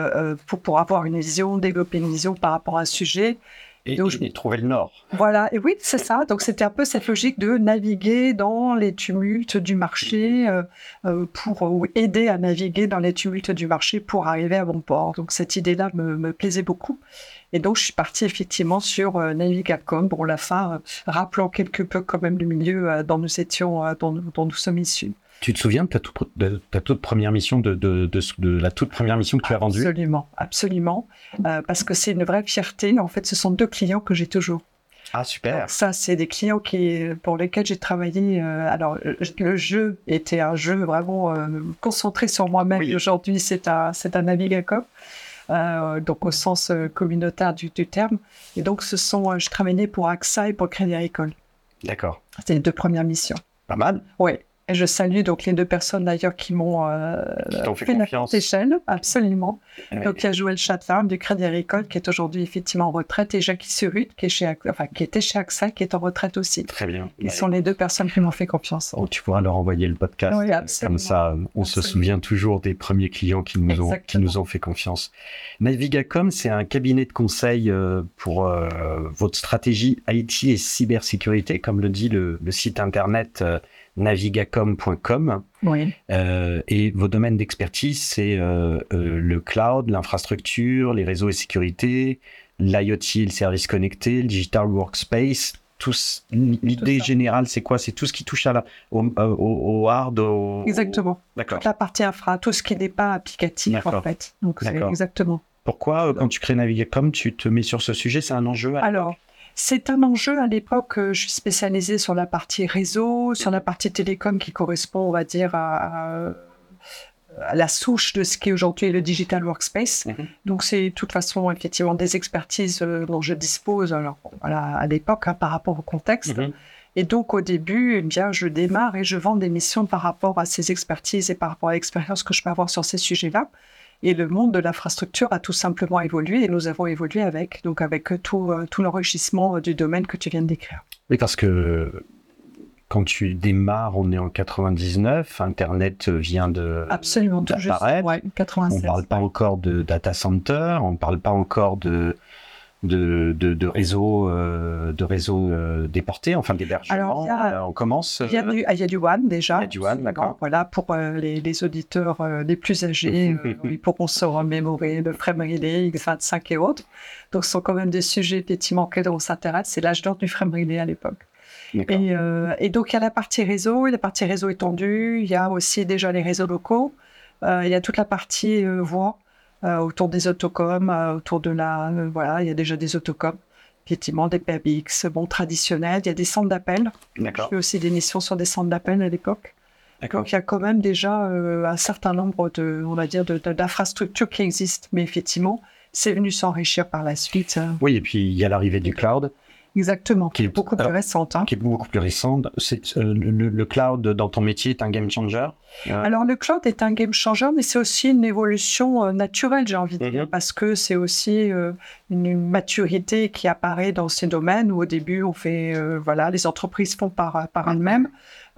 [SPEAKER 2] pour, pour avoir une vision, développer une vision par rapport à un sujet.
[SPEAKER 1] Et,
[SPEAKER 2] Donc, je-
[SPEAKER 1] et trouver le nord.
[SPEAKER 2] Voilà, et oui, c'est ça. Donc c'était un peu cette logique de naviguer dans les tumultes du marché euh, euh, pour ou aider à naviguer dans les tumultes du marché pour arriver à bon port. Donc cette idée-là me, me plaisait beaucoup. Et donc je suis partie effectivement sur euh, Navigacom pour la fin, euh, rappelant quelque peu quand même le milieu dont nous étions, dont nous sommes issus.
[SPEAKER 1] Tu te souviens de ta toute, de ta toute première mission, de, de, de, de la toute première mission que tu as rendue
[SPEAKER 2] Absolument, absolument, Euh, parce que c'est une vraie fierté. En fait, ce sont deux clients que j'ai toujours.
[SPEAKER 1] Ah, super.
[SPEAKER 2] Donc ça, c'est des clients qui, pour lesquels j'ai travaillé. euh, alors, le jeu était un jeu vraiment euh, concentré sur moi-même.
[SPEAKER 1] Oui.
[SPEAKER 2] Aujourd'hui, c'est un, c'est un Navigacom, euh, donc au sens communautaire du, du terme. Et donc, ce sont, je travaillais pour AXA et pour Crédit Agricole.
[SPEAKER 1] D'accord.
[SPEAKER 2] C'était les deux premières missions.
[SPEAKER 1] Pas mal.
[SPEAKER 2] Oui. Et je salue donc les deux personnes d'ailleurs qui m'ont euh,
[SPEAKER 1] Qui t'ont fait
[SPEAKER 2] fait
[SPEAKER 1] confiance.
[SPEAKER 2] échelle, absolument. Donc il y a Joël Châtelain du Crédit Agricole qui est aujourd'hui effectivement en retraite et Jacques Surut qui, est chez, Ac- enfin, qui était chez AXA qui est en retraite aussi.
[SPEAKER 1] Très bien.
[SPEAKER 2] Ils sont les deux personnes qui m'ont fait confiance.
[SPEAKER 1] Oh, tu pourras leur envoyer le podcast.
[SPEAKER 2] Oui, absolument.
[SPEAKER 1] Comme ça, on se souvient toujours des premiers clients qui nous, ont, qui nous ont fait confiance. Navigacom, c'est un cabinet de conseil euh, pour euh, votre stratégie IT et cybersécurité, comme le dit le, le site internet euh, navigacom.com.
[SPEAKER 2] Oui,
[SPEAKER 1] Euh, et vos domaines d'expertise, c'est euh, euh, le cloud, l'infrastructure, les réseaux et sécurité, l'IoT le service connecté, le digital workspace. L'idée générale, c'est quoi? C'est tout ce qui touche à la, au, au- au hard, au...
[SPEAKER 2] exactement.
[SPEAKER 1] D'accord.
[SPEAKER 2] La partie infra, tout ce qui n'est pas applicatif en fait. Donc c'est
[SPEAKER 1] D'accord.
[SPEAKER 2] exactement.
[SPEAKER 1] Pourquoi, quand tu crées Navigacom, tu te mets sur ce sujet? C'est un enjeu à-
[SPEAKER 2] Alors, c'est un enjeu à l'époque. euh, Je suis spécialisée sur la partie réseau, sur la partie télécom qui correspond, on va dire, à, à- à la souche de ce qui est aujourd'hui le digital workspace.
[SPEAKER 1] Mhm.
[SPEAKER 2] Donc, c'est de toute façon effectivement des expertises euh, dont je dispose. Alors, voilà, à l'époque, hein, par rapport au contexte.
[SPEAKER 1] Mhm.
[SPEAKER 2] Et donc, au début, eh bien, je démarre et je vends des missions par rapport à ces expertises et par rapport à l'expérience que je peux avoir sur ces sujets-là. Et le monde de l'infrastructure a tout simplement évolué et nous avons évolué avec, donc avec euh, tout, euh, tout l'enrichissement euh, du domaine que tu viens de décrire.
[SPEAKER 1] Oui, parce que quand tu démarres, on est en 99, Internet vient de
[SPEAKER 2] Absolument, tout juste.
[SPEAKER 1] On
[SPEAKER 2] 96.
[SPEAKER 1] ne parle pas encore de data center, on ne parle pas encore de, de, de, de réseaux euh, de réseaux euh, déportés, enfin d'hébergement. Euh, on commence.
[SPEAKER 2] Il y, a du, il y a du WAN déjà.
[SPEAKER 1] Il y a du WAN, d'accord.
[SPEAKER 2] Voilà, pour les, les auditeurs les plus âgés, euh, [laughs] ils pourront se remémorer le frame relay, X25 et autres. Donc, ce sont quand même des sujets effectivement auxquels on s'intéresse. C'est l'âge d'or du frame relay à l'époque. Et, euh, et donc, il y a la partie réseau, la partie réseau étendue. Il y a aussi déjà les réseaux locaux. Euh, il y a toute la partie euh, voix euh, autour des autocoms, euh, autour de la. euh, voilà, il y a déjà des autocoms. Effectivement, des PABX, bon, traditionnels. Il y a des centres d'appel. Je
[SPEAKER 1] D'accord.
[SPEAKER 2] fais aussi des missions sur des centres d'appel à l'époque.
[SPEAKER 1] D'accord.
[SPEAKER 2] Donc, il y a quand même déjà euh, un certain nombre de, on va dire, d'infrastructures qui existent. Mais effectivement, c'est venu s'enrichir par la suite. euh,
[SPEAKER 1] Oui, et puis il y a l'arrivée du cloud,
[SPEAKER 2] Exactement.
[SPEAKER 1] Qui est-
[SPEAKER 2] beaucoup plus récente. hein.
[SPEAKER 1] qui est beaucoup plus récente. C'est, euh, le, le cloud dans ton métier est un game changer.
[SPEAKER 2] Alors le cloud est un game changer, mais c'est aussi une évolution naturelle, j'ai envie de dire, mhm. parce que c'est aussi une, maturité qui apparaît dans ces domaines où au début on fait, voilà, les entreprises font par, par elles-mêmes.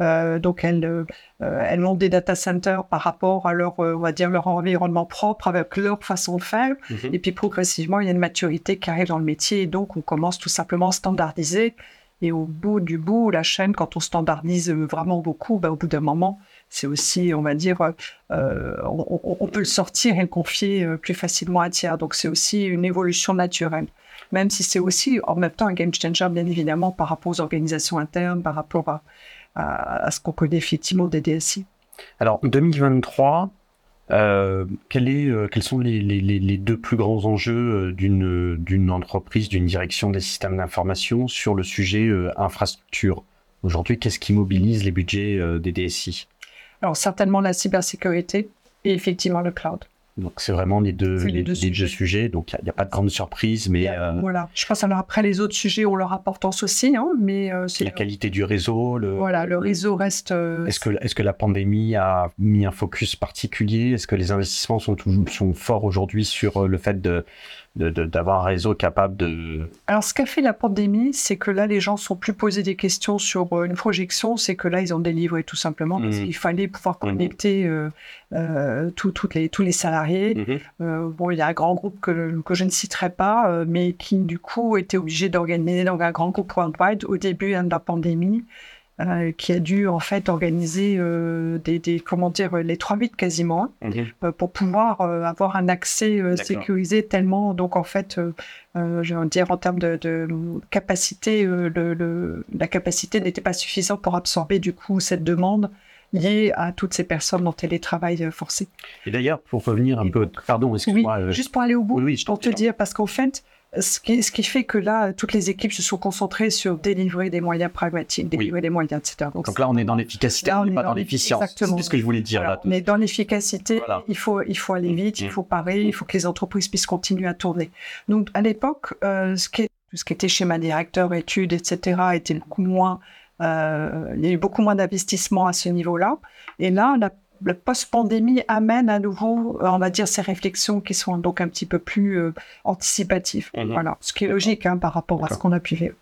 [SPEAKER 2] Euh, donc elles, euh, elles ont des data centers par rapport à leur, euh, on va dire, leur environnement propre avec leur façon de faire. Mhm. Et puis progressivement, il y a une maturité qui arrive dans le métier et donc on commence tout simplement à standardiser. Et au bout du bout, la chaîne, quand on standardise vraiment beaucoup, ben, au bout d'un moment, c'est aussi, on va dire, euh, on, on, peut le sortir et le confier plus facilement à tiers. Donc c'est aussi une évolution naturelle. Même si c'est aussi en même temps un game changer, bien évidemment, par rapport aux organisations internes, par rapport à, à, ce qu'on connaît effectivement des DSI.
[SPEAKER 1] Alors, 2023, euh, quel est, euh, quels sont les, les, les, deux plus grands enjeux euh, d'une, d'une entreprise, d'une direction des systèmes d'information sur le sujet euh, infrastructure? Aujourd'hui, qu'est-ce qui mobilise les budgets des DSI
[SPEAKER 2] Alors, certainement la cybersécurité et effectivement le cloud.
[SPEAKER 1] Donc c'est vraiment les deux, les, deux, sujets. Donc il n'y a, pas de grande surprise, mais
[SPEAKER 2] euh, voilà. Je pense alors après les autres sujets ont leur importance aussi, hein, mais
[SPEAKER 1] euh, c'est la qualité du réseau. Le...
[SPEAKER 2] Voilà, le réseau reste.
[SPEAKER 1] Euh, est-ce que est-ce que la pandémie a mis un focus particulier? Est-ce que les investissements sont sont forts aujourd'hui sur le fait de d'avoir un réseau capable de...
[SPEAKER 2] Alors, ce qu'a fait la pandémie, c'est que là, les gens sont plus posés des questions sur euh, une projection, c'est que là, ils ont délivré tout simplement, parce mmh. qu'il fallait pouvoir mmh. connecter euh, euh, les, tous les salariés. Mmh. bon, il y a un grand groupe que, que je ne citerai pas, mais qui, du coup, était obligé d'organiser donc un grand groupe worldwide au début hein, de la pandémie. Euh, qui a dû en fait organiser euh, des, des, comment dire les 3-8 quasiment mhm. euh, pour pouvoir avoir un accès sécurisé tellement donc en fait je veux dire en termes de, de capacité le, le, la capacité n'était pas suffisante pour absorber du coup cette demande liée à toutes ces personnes en télétravail forcé.
[SPEAKER 1] Et d'ailleurs, pour revenir un peu, pardon,
[SPEAKER 2] excuse-moi. Oui, juste pour aller au bout, oui, pour te dire, parce qu'en fait, ce qui, ce qui, fait que là, toutes les équipes se sont concentrées sur délivrer des moyens pragmatiques, délivrer des moyens, etc.
[SPEAKER 1] Donc, là, on est dans l'efficacité, on n'est pas dans, l'efficience. C'est ce que je voulais dire. Là.
[SPEAKER 2] Mais dans l'efficacité, il, faut, il faut aller vite, il mm. faut parer, il faut que les entreprises puissent continuer à tourner. Donc à l'époque, euh, ce, qui ce qui était schéma directeur, études, etc., était beaucoup moins... Euh, il y a eu beaucoup moins d'investissement à ce niveau-là. Et là, la le post-pandémie amène à nouveau, euh, on va dire, ces réflexions qui sont donc un petit peu plus euh, anticipatives. Mhm. Voilà, ce qui est logique hein, par rapport à ce qu'on a pu vivre.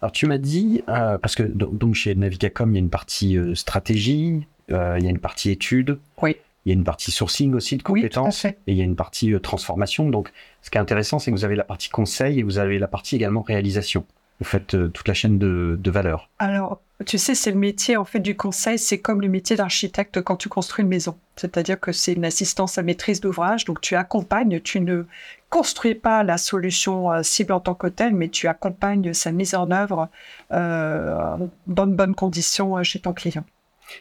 [SPEAKER 1] Alors tu m'as dit, euh, parce que donc chez Navigacom, il y a une partie stratégie, il y a une partie études.
[SPEAKER 2] Oui.
[SPEAKER 1] Il y a une partie sourcing aussi de compétences et il y a une partie transformation. Donc, ce qui est intéressant, c'est que vous avez la partie conseil et vous avez la partie également réalisation. Vous faites toute la chaîne de, de valeur.
[SPEAKER 2] Alors, tu sais, c'est le métier en fait du conseil, c'est comme le métier d'architecte quand tu construis une maison. C'est-à-dire que c'est une assistance à maîtrise d'ouvrage, donc tu accompagnes, tu ne construis pas la solution euh, cible en tant que telle, mais tu accompagnes sa mise en œuvre euh, dans de bonnes conditions euh, chez ton client.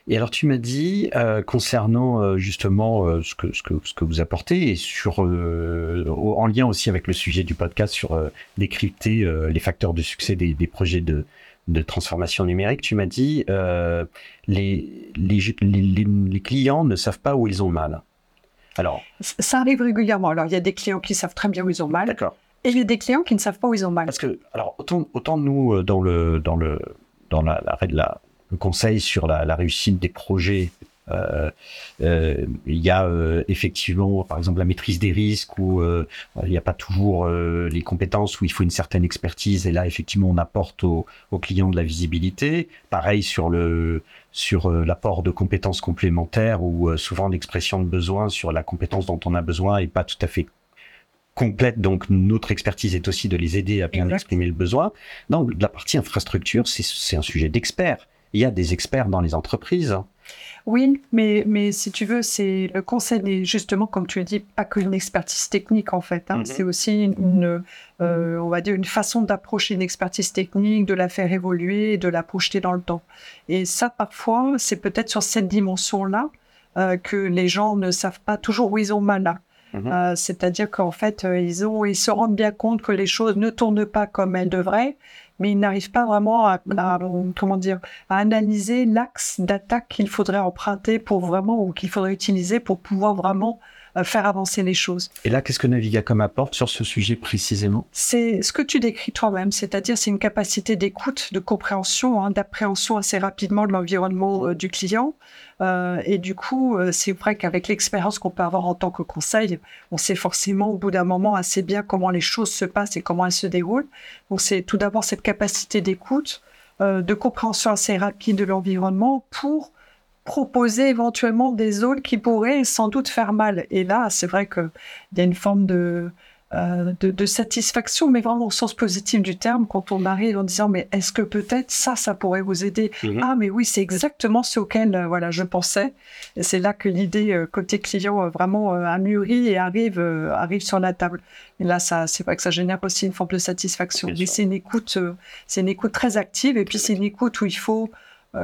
[SPEAKER 1] Et alors tu m'as dit euh, concernant justement ce, que, ce, que, ce que vous apportez et sur en lien aussi avec le sujet du podcast sur décrypter les facteurs de succès des, des projets de, de transformation numérique, tu m'as dit euh, les, les, les, clients ne savent pas où ils ont mal.
[SPEAKER 2] Alors, ça arrive régulièrement. Alors, il y a des clients qui savent très bien où ils ont mal.
[SPEAKER 1] D'accord.
[SPEAKER 2] Et il y a des clients qui ne savent pas où ils ont mal.
[SPEAKER 1] Parce que, alors, autant, autant nous, euh, dans le, dans le, dans la, la, la le conseil sur la, la réussite des projets il y a euh, effectivement, par exemple, la maîtrise des risques où il n'y a pas toujours les compétences, où il faut une certaine expertise. Et là, effectivement, on apporte aux au clients de la visibilité. Pareil sur le sur l'apport de compétences complémentaires ou souvent l'expression de besoin sur la compétence dont on a besoin et pas tout à fait complète. Donc, notre expertise est aussi de les aider à bien exprimer le besoin. Donc, la partie infrastructure, c'est un sujet d'experts. Il y a des experts dans les entreprises.
[SPEAKER 2] Oui, mais, mais si tu veux, c'est le conseil est justement, comme tu as dit, pas qu'une expertise technique en fait. Hein. Mhm. C'est aussi une, euh, on va dire, une façon d'approcher une expertise technique, de la faire évoluer et de la projeter dans le temps. Et ça, parfois, c'est peut-être sur cette dimension-là euh, que les gens ne savent pas toujours où ils ont mal. Mhm. Euh, c'est-à-dire qu'en fait, ils, ont, ils se rendent bien compte que les choses ne tournent pas comme elles devraient mais il n'arrive pas vraiment à, comment dire, à analyser l'axe d'attaque qu'il faudrait emprunter pour vraiment, ou qu'il faudrait utiliser pour pouvoir vraiment faire avancer les choses.
[SPEAKER 1] Et là, qu'est-ce que Navigacom apporte sur ce sujet précisément?
[SPEAKER 2] C'est ce que tu décris toi-même, c'est-à-dire c'est une capacité d'écoute, de compréhension, hein, d'appréhension assez rapidement de l'environnement euh, du client. Euh, et du coup, euh, c'est vrai qu'avec l'expérience qu'on peut avoir en tant que conseil, on sait forcément au bout d'un moment assez bien comment les choses se passent et comment elles se déroulent. Donc c'est tout d'abord cette capacité d'écoute, euh, de compréhension assez rapide de l'environnement pour proposer éventuellement des zones qui pourraient sans doute faire mal. Et là, c'est vrai qu'il y a une forme de, euh, de, de, satisfaction, mais vraiment au sens positif du terme, quand on arrive en disant mais est-ce que peut-être ça, ça pourrait vous aider?
[SPEAKER 1] Mhm.
[SPEAKER 2] Ah mais oui, c'est exactement ce auquel euh, voilà je pensais. Et c'est là que l'idée euh, côté client vraiment a mûri et arrive arrive sur la table. Et là, ça c'est vrai que ça génère aussi une forme de satisfaction.
[SPEAKER 1] Bien
[SPEAKER 2] Mais c'est une écoute, c'est une écoute très active et puis c'est une écoute où il faut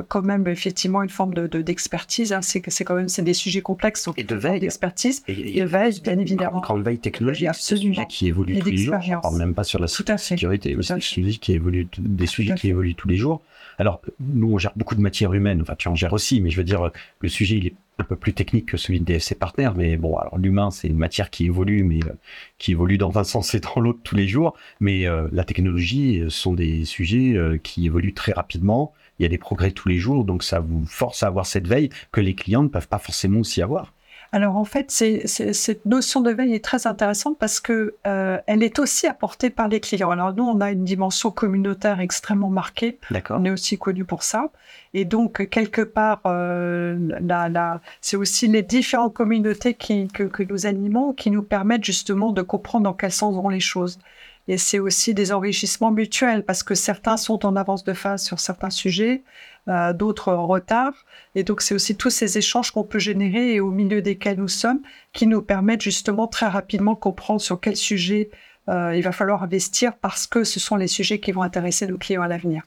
[SPEAKER 2] quand même effectivement une forme de de- d'expertise. hein. C'est quand même c'est des sujets complexes donc
[SPEAKER 1] Et de
[SPEAKER 2] une
[SPEAKER 1] veille.
[SPEAKER 2] d'expertise.
[SPEAKER 1] Et,
[SPEAKER 2] Et veille, bien évidemment.
[SPEAKER 1] Grande veille technologique,
[SPEAKER 2] Absolument.
[SPEAKER 1] qui évolue
[SPEAKER 2] Et
[SPEAKER 1] tous les jours. On parle même pas sur la
[SPEAKER 2] Tout à fait.
[SPEAKER 1] sécurité, mais c'est des sujets qui évoluent, des sujets qui évoluent tous les jours. Alors, nous, on gère beaucoup de matières humaines. Enfin, tu en gères aussi, mais je veux dire, le sujet, il est un peu plus technique que celui de DFC Partner. Mais bon, alors l'humain, c'est une matière qui évolue, mais euh, qui évolue dans un [laughs] sens et dans l'autre tous les jours. Mais euh, la technologie euh, sont des sujets euh, qui évoluent très rapidement. Il y a des progrès tous les jours, donc ça vous force à avoir cette veille que les clients ne peuvent pas forcément aussi avoir.
[SPEAKER 2] Alors en fait, cette notion de veille est très intéressante parce que euh, elle est aussi apportée par les clients. Alors nous, on a une dimension communautaire extrêmement marquée.
[SPEAKER 1] D'accord
[SPEAKER 2] On est aussi connu pour ça. Et donc quelque part, euh, la, la- c'est aussi les différentes communautés qui, que, que nous animons qui nous permettent justement de comprendre dans quel sens vont les choses. Et c'est aussi des enrichissements mutuels parce que certains sont en avance de phase sur certains sujets, euh, d'autres en retard. Et donc, c'est aussi tous ces échanges qu'on peut générer et au milieu desquels nous sommes qui nous permettent justement très rapidement comprendre sur quel sujet euh, il va falloir investir parce que ce sont les sujets qui vont intéresser nos clients à l'avenir.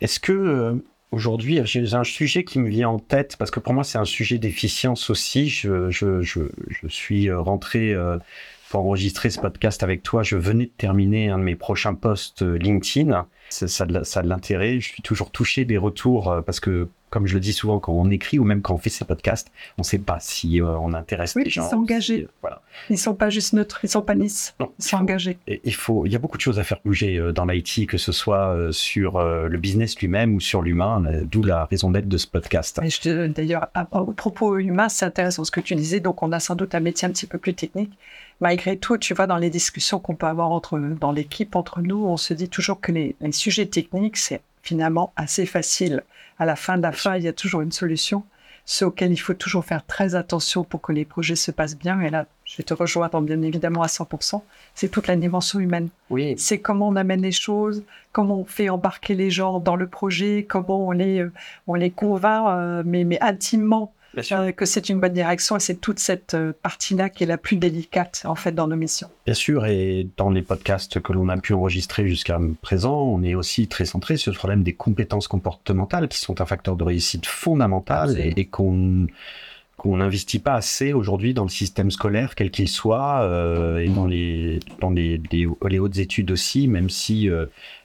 [SPEAKER 1] Est-ce que euh, aujourd'hui, j'ai un sujet qui me vient en tête parce que pour moi c'est un sujet d'efficience aussi. Je, je, je, je suis rentré pour enregistrer ce podcast avec toi. Je venais de terminer un de mes prochains posts euh, LinkedIn. Ça, ça, a de la- ça a de l'intérêt. Je suis toujours touché des retours euh, parce que, comme je le dis souvent, quand on écrit ou même quand on fait ces podcasts, on ne sait pas si euh, on intéresse
[SPEAKER 2] Oui,
[SPEAKER 1] les
[SPEAKER 2] ils
[SPEAKER 1] gens.
[SPEAKER 2] sont engagés.
[SPEAKER 1] si, voilà.
[SPEAKER 2] Ils sont pas juste neutres, ils sont pas lisses,
[SPEAKER 1] Non,
[SPEAKER 2] ils sont engagés.
[SPEAKER 1] Il faut, il y a beaucoup de choses à faire bouger dans l'IT, que ce soit sur le business lui-même ou sur l'humain, d'où la raison d'être de ce podcast.
[SPEAKER 2] D'ailleurs, au propos humain, c'est intéressant ce que tu disais. Donc, on a sans doute un métier un petit peu plus technique. Malgré tout, tu vois, dans les discussions qu'on peut avoir entre, dans l'équipe, entre nous, on se dit toujours que les, les sujets techniques, c'est finalement assez facile. À la fin de la fin, il y a toujours une solution. Ce auquel il faut toujours faire très attention pour que les projets se passent bien. Et là, je vais te rejoindre bien évidemment à 100%. C'est toute la dimension humaine
[SPEAKER 1] Oui,
[SPEAKER 2] c'est comment on amène les choses, comment on fait embarquer les gens dans le projet, comment on les, euh, on les convainc, euh, mais, mais intimement,
[SPEAKER 1] bien sûr.
[SPEAKER 2] euh, que c'est une bonne direction. Et c'est toute cette euh, partie-là qui est la plus délicate, en fait, dans nos missions.
[SPEAKER 1] Bien sûr, et dans les podcasts que l'on a pu enregistrer jusqu'à présent, on est aussi très centré sur le problème des compétences comportementales qui sont un facteur de réussite fondamental et,
[SPEAKER 2] Absolument.
[SPEAKER 1] et qu'on qu'on n'investit pas assez aujourd'hui dans le système scolaire, quel qu'il soit, euh, et dans les dans les, les, les hautes études aussi, même si euh,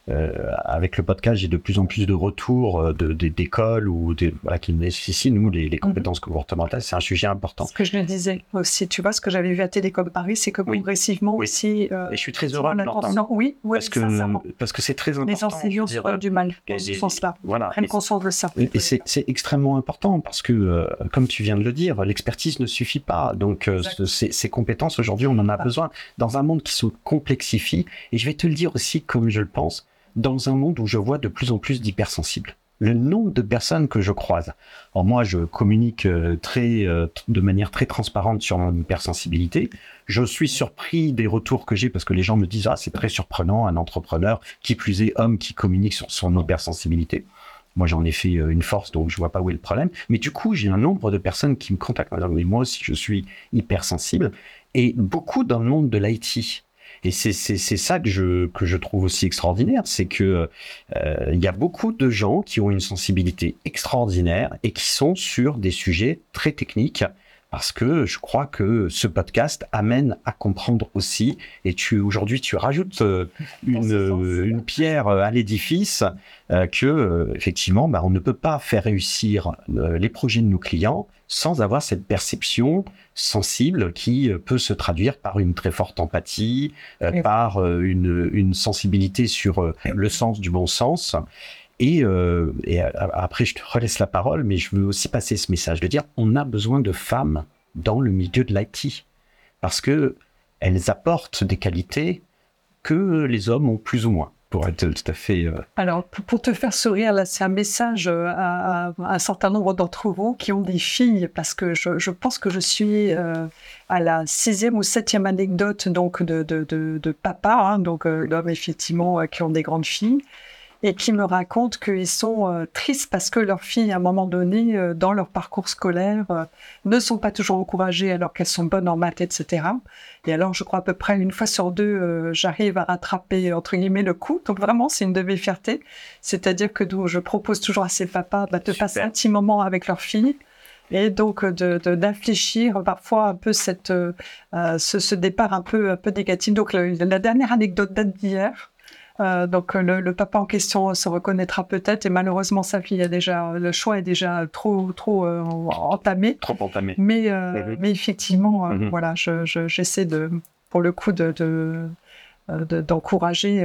[SPEAKER 1] euh, avec le podcast, j'ai de plus en plus de retours euh, de- de- d'écoles ou des, voilà, qui nécessitent, nous, les, les compétences comportementales, c'est un sujet important.
[SPEAKER 2] Ce que je le disais aussi, tu vois, ce que j'avais vu à Télécom Paris, c'est que
[SPEAKER 1] Oui.
[SPEAKER 2] progressivement
[SPEAKER 1] Oui.
[SPEAKER 2] aussi. euh,
[SPEAKER 1] Et je suis très heureux
[SPEAKER 2] a
[SPEAKER 1] de l'entendre.
[SPEAKER 2] Oui, oui,
[SPEAKER 1] Parce que parce que c'est très important.
[SPEAKER 2] Les enseignants ont du mal dans ce sens-là.
[SPEAKER 1] Voilà.
[SPEAKER 2] Prennent conscience de ça.
[SPEAKER 1] Et c'est c'est extrêmement important parce que, euh, comme tu viens de le dire, l'expertise ne suffit pas. Donc, euh, ces, ces compétences, aujourd'hui, on en a
[SPEAKER 2] Ah.
[SPEAKER 1] besoin dans un monde qui se complexifie. Et je vais te le dire aussi, comme je le pense, dans un monde où je vois de plus en plus d'hypersensibles. Le nombre de personnes que je croise. Alors moi, je communique euh, très, euh, de manière très transparente sur mon hypersensibilité. Je suis surpris des retours que j'ai parce que les gens me disent ah c'est très surprenant un entrepreneur qui plus est homme qui communique sur son hypersensibilité. Moi, j'en ai fait euh, une force, donc je vois pas où est le problème. Mais du coup, j'ai un nombre de personnes qui me contactent. Mais moi aussi, je suis hypersensible. Et beaucoup dans le monde de l'IT. Et c'est ça que je, que je trouve aussi extraordinaire, c'est que euh, il y a beaucoup de gens qui ont une sensibilité extraordinaire et qui sont sur des sujets très techniques parce que je crois que ce podcast amène à comprendre aussi, et tu aujourd'hui tu rajoutes euh, une, euh, une, pierre à l'édifice, euh, que effectivement, bah, on ne peut pas faire réussir les projets de nos clients sans avoir cette perception sensible qui peut se traduire par une très forte empathie, par une, une, sensibilité sur le sens du bon sens. Et, euh, et, après, je te relaisse la parole, mais je veux aussi passer ce message de dire on a besoin de femmes dans le milieu de l'IT parce que elles apportent des qualités que les hommes ont plus ou moins. Pour être tout à fait. Euh,
[SPEAKER 2] Alors, pour te faire sourire, là, c'est un message euh, à, un certain nombre d'entre vous qui ont des filles, parce que je, pense que je suis à la sixième ou septième anecdote donc de papa, hein, donc d'hommes effectivement qui ont des grandes filles et qui me racontent qu'ils sont euh, tristes parce que leurs filles, à un moment donné, euh, dans leur parcours scolaire, euh, ne sont pas toujours encouragées alors qu'elles sont bonnes en maths, etc. Et alors, je crois à peu près une fois sur deux, j'arrive à rattraper, entre guillemets, le coup. Donc vraiment, c'est une de mes fiertés. C'est-à-dire que je propose toujours à ces papas bah, de passer un petit moment avec leurs filles et donc de d'infléchir parfois un peu cette ce, ce, départ un peu un peu négatif. Donc la dernière anecdote date d'hier. Euh, donc le, papa en question se reconnaîtra peut-être et malheureusement sa fille a déjà le choix est déjà trop trop euh, entamé.
[SPEAKER 1] Trop entamé.
[SPEAKER 2] Mais euh, mais effectivement mhm. voilà j'essaie de pour le coup de, d'encourager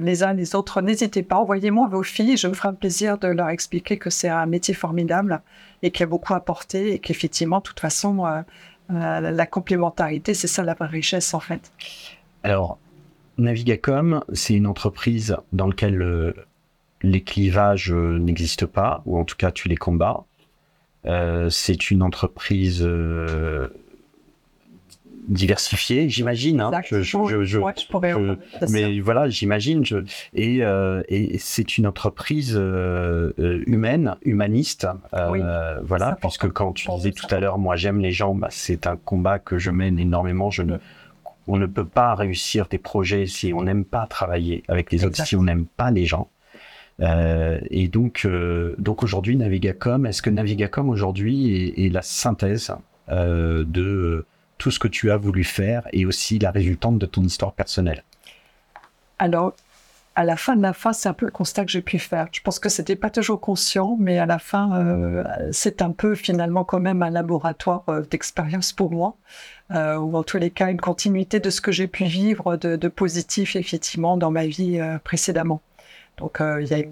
[SPEAKER 2] les uns les autres. N'hésitez pas, envoyez-moi vos filles, je me ferai un plaisir de leur expliquer que c'est un métier formidable et qui a beaucoup apporté et qu'effectivement, de toute façon, la complémentarité, c'est ça la vraie richesse en fait.
[SPEAKER 1] Alors, Navigacom, c'est une entreprise dans laquelle euh, les clivages euh, n'existent pas, ou en tout cas tu les combats. Euh, c'est une entreprise diversifiée, j'imagine. Hein. mais voilà, j'imagine. Et, et c'est une entreprise humaine, humaniste. voilà, puisque quand tu disais tout à l'heure, moi j'aime les gens, bah, c'est un combat que je mène énormément. Je ne on ne peut pas réussir des projets si on n'aime pas travailler avec les autres, si on n'aime pas les gens. Euh, et donc, euh, donc aujourd'hui, Navigacom, est-ce que Navigacom aujourd'hui est, la synthèse euh, de tout ce que tu as voulu faire et aussi la résultante de ton histoire personnelle?
[SPEAKER 2] Alors, à la fin de la fin, c'est un peu le constat que j'ai pu faire. Je pense que c'était pas toujours conscient, mais à la fin, euh, c'est un peu finalement quand même un laboratoire euh, d'expérience pour moi, euh, ou en tous les cas une continuité de ce que j'ai pu vivre de, positif effectivement dans ma vie précédemment. Donc il y a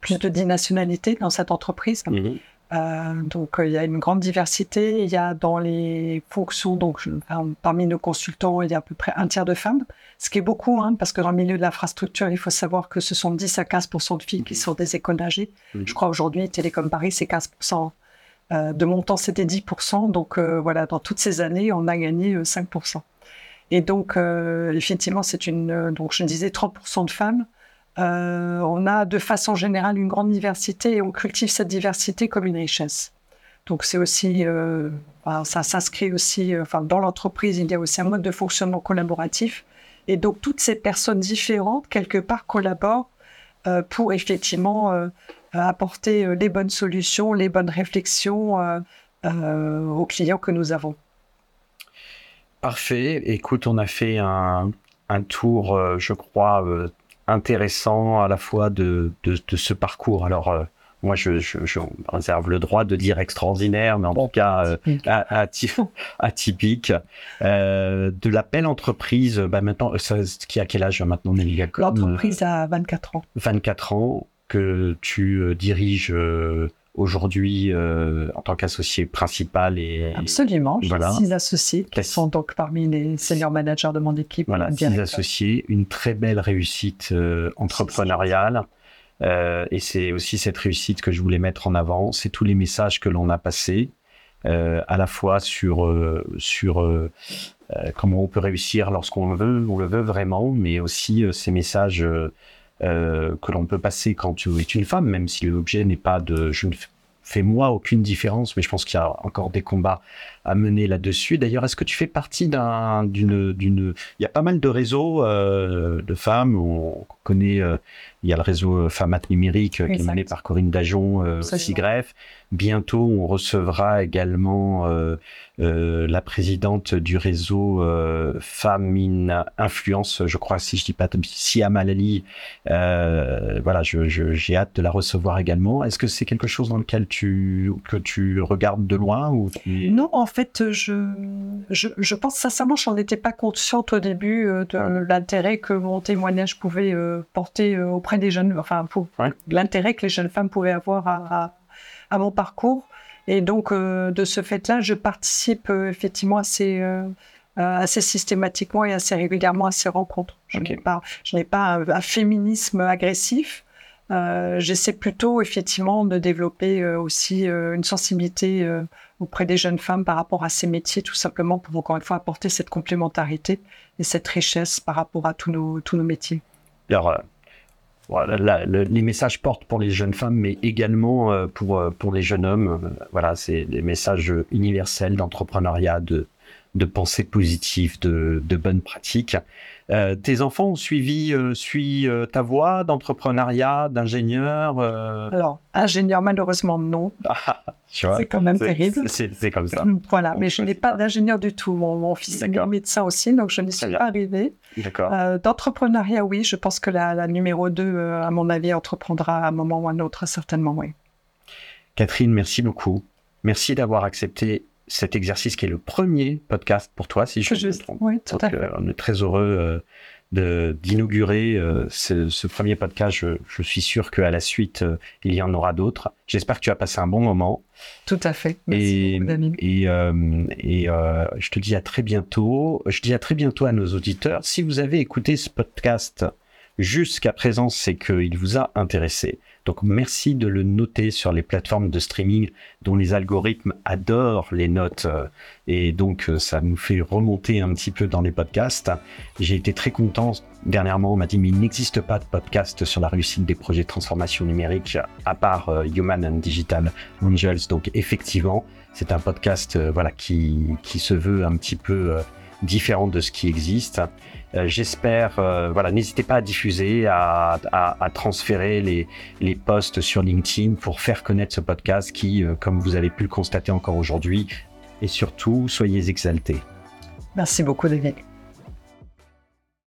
[SPEAKER 2] plus de dinationalité dans cette entreprise. Mhm. Euh, donc euh, il y a une grande diversité. Il y a dans les fonctions, donc parmi nos consultants, il y a à peu près un tiers de femmes, ce qui est beaucoup, hein, parce que dans le milieu de l'infrastructure, il faut savoir que ce sont 10 à 15 de filles qui sont des écoles d'ingé. Je crois aujourd'hui, Télécom Paris, c'est 15 euh, de mon temps, c'était 10 Donc voilà, dans toutes ces années, on a gagné 5 Et donc effectivement, c'est une, donc je disais 30 de femmes. Euh, on a de façon générale une grande diversité et on cultive cette diversité comme une richesse. Donc c'est aussi, euh, ça s'inscrit aussi, euh, enfin dans l'entreprise, il y a aussi un mode de fonctionnement collaboratif. Et donc toutes ces personnes différentes, quelque part, collaborent pour effectivement apporter les bonnes solutions, les bonnes réflexions aux clients que nous avons.
[SPEAKER 1] Parfait. Écoute, on a fait un tour, je crois, intéressant à la fois de, de, de ce parcours. Alors, euh, moi, je, je, je, réserve le droit de dire extraordinaire, mais en tout cas euh, [laughs] atypique. Euh, de la belle entreprise, bah maintenant, ça, qui a quel âge maintenant, Nelly
[SPEAKER 2] L'entreprise a 24 ans.
[SPEAKER 1] 24 ans que tu diriges aujourd'hui euh, en tant qu'associé principal et
[SPEAKER 2] absolument. Voilà. six associés qui sont donc parmi les senior managers de mon équipe
[SPEAKER 1] voilà six associés une très belle réussite euh, entrepreneuriale euh, et c'est aussi cette réussite que je voulais mettre en avant. C'est tous les messages que l'on a passés à la fois sur sur comment on peut réussir lorsqu'on le veut on le veut vraiment mais aussi ces messages euh, que l'on peut passer quand tu es une femme, même si l'objet n'est pas de je ne fais moi aucune différence, mais je pense qu'il y a encore des combats à mener là-dessus. D'ailleurs, est-ce que tu fais partie d'un, d'une, d'une, il y a pas mal de réseaux euh, de femmes. On connaît, euh, il y a le réseau Femmes numérique qui est mené par Corinne Dajon, euh, Sigref. Bientôt, on recevra également euh, la présidente du réseau euh, Femmes in Influence, je crois, si je dis pas si à Malali. Euh, voilà, j'ai je, hâte de la recevoir également. Est-ce que c'est quelque chose dans lequel tu que tu regardes de loin ou
[SPEAKER 2] Non, en fait, je, je, je pense sincèrement, j'en étais pas consciente au début de l'intérêt que mon témoignage pouvait porter auprès des jeunes, enfin, pour l'intérêt que les jeunes femmes pouvaient avoir à, à mon parcours. Et donc, euh, de ce fait-là, je participe euh, effectivement assez, euh, assez systématiquement et assez régulièrement à ces rencontres. Je n'ai pas, je n'ai pas un, féminisme agressif. J'essaie plutôt effectivement de développer aussi une sensibilité auprès des jeunes femmes par rapport à ces métiers, tout simplement pour encore une fois apporter cette complémentarité et cette richesse par rapport à tous nos, tous nos métiers.
[SPEAKER 1] Alors, voilà, les messages portent pour les jeunes femmes, mais également euh, pour, euh, pour les jeunes hommes. Euh, voilà, c'est des messages universels d'entrepreneuriat, de, de pensée positive, de, de bonnes pratiques. Euh, tes enfants ont suivi euh, euh, ta voie d'entrepreneuriat, d'ingénieur
[SPEAKER 2] Alors, ingénieur, malheureusement, non. [laughs] Ah, c'est quand même terrible.
[SPEAKER 1] C'est comme ça.
[SPEAKER 2] voilà, mais je n'ai pas d'ingénieur du tout. Mon, fils est médecin aussi, donc je n'y suis pas arrivée. D'accord. D'entrepreneuriat, oui, je pense que la, la numéro 2, à mon avis, entreprendra à un moment ou à un autre, certainement, oui.
[SPEAKER 1] Catherine, merci beaucoup. Merci d'avoir accepté cet exercice qui est le premier podcast pour toi, si je me trompe.
[SPEAKER 2] Oui, tout à fait.
[SPEAKER 1] Euh, on est très heureux euh, d'inaugurer euh, ce, premier podcast. Je, suis sûr qu'à la suite, il y en aura d'autres. J'espère que tu as passé un bon moment.
[SPEAKER 2] Tout à fait.
[SPEAKER 1] Merci et, et, et je te dis à très bientôt. Je dis à très bientôt à nos auditeurs. Si vous avez écouté ce podcast jusqu'à présent, c'est qu'il vous a intéressé. Donc merci de le noter sur les plateformes de streaming dont les algorithmes adorent les notes euh, et donc euh, ça nous fait remonter un petit peu dans les podcasts. J'ai été très content dernièrement, on m'a dit mais il n'existe pas de podcast sur la réussite des projets de transformation numérique à part euh, Human and Digital Angels. Donc effectivement, c'est un podcast voilà qui qui se veut un petit peu différent de ce qui existe. Euh, j'espère, euh, voilà, n'hésitez pas à diffuser, à, transférer les, les posts sur LinkedIn pour faire connaître ce podcast qui, euh, comme vous avez pu le constater encore aujourd'hui, et surtout, soyez exaltés.
[SPEAKER 2] Merci beaucoup, David.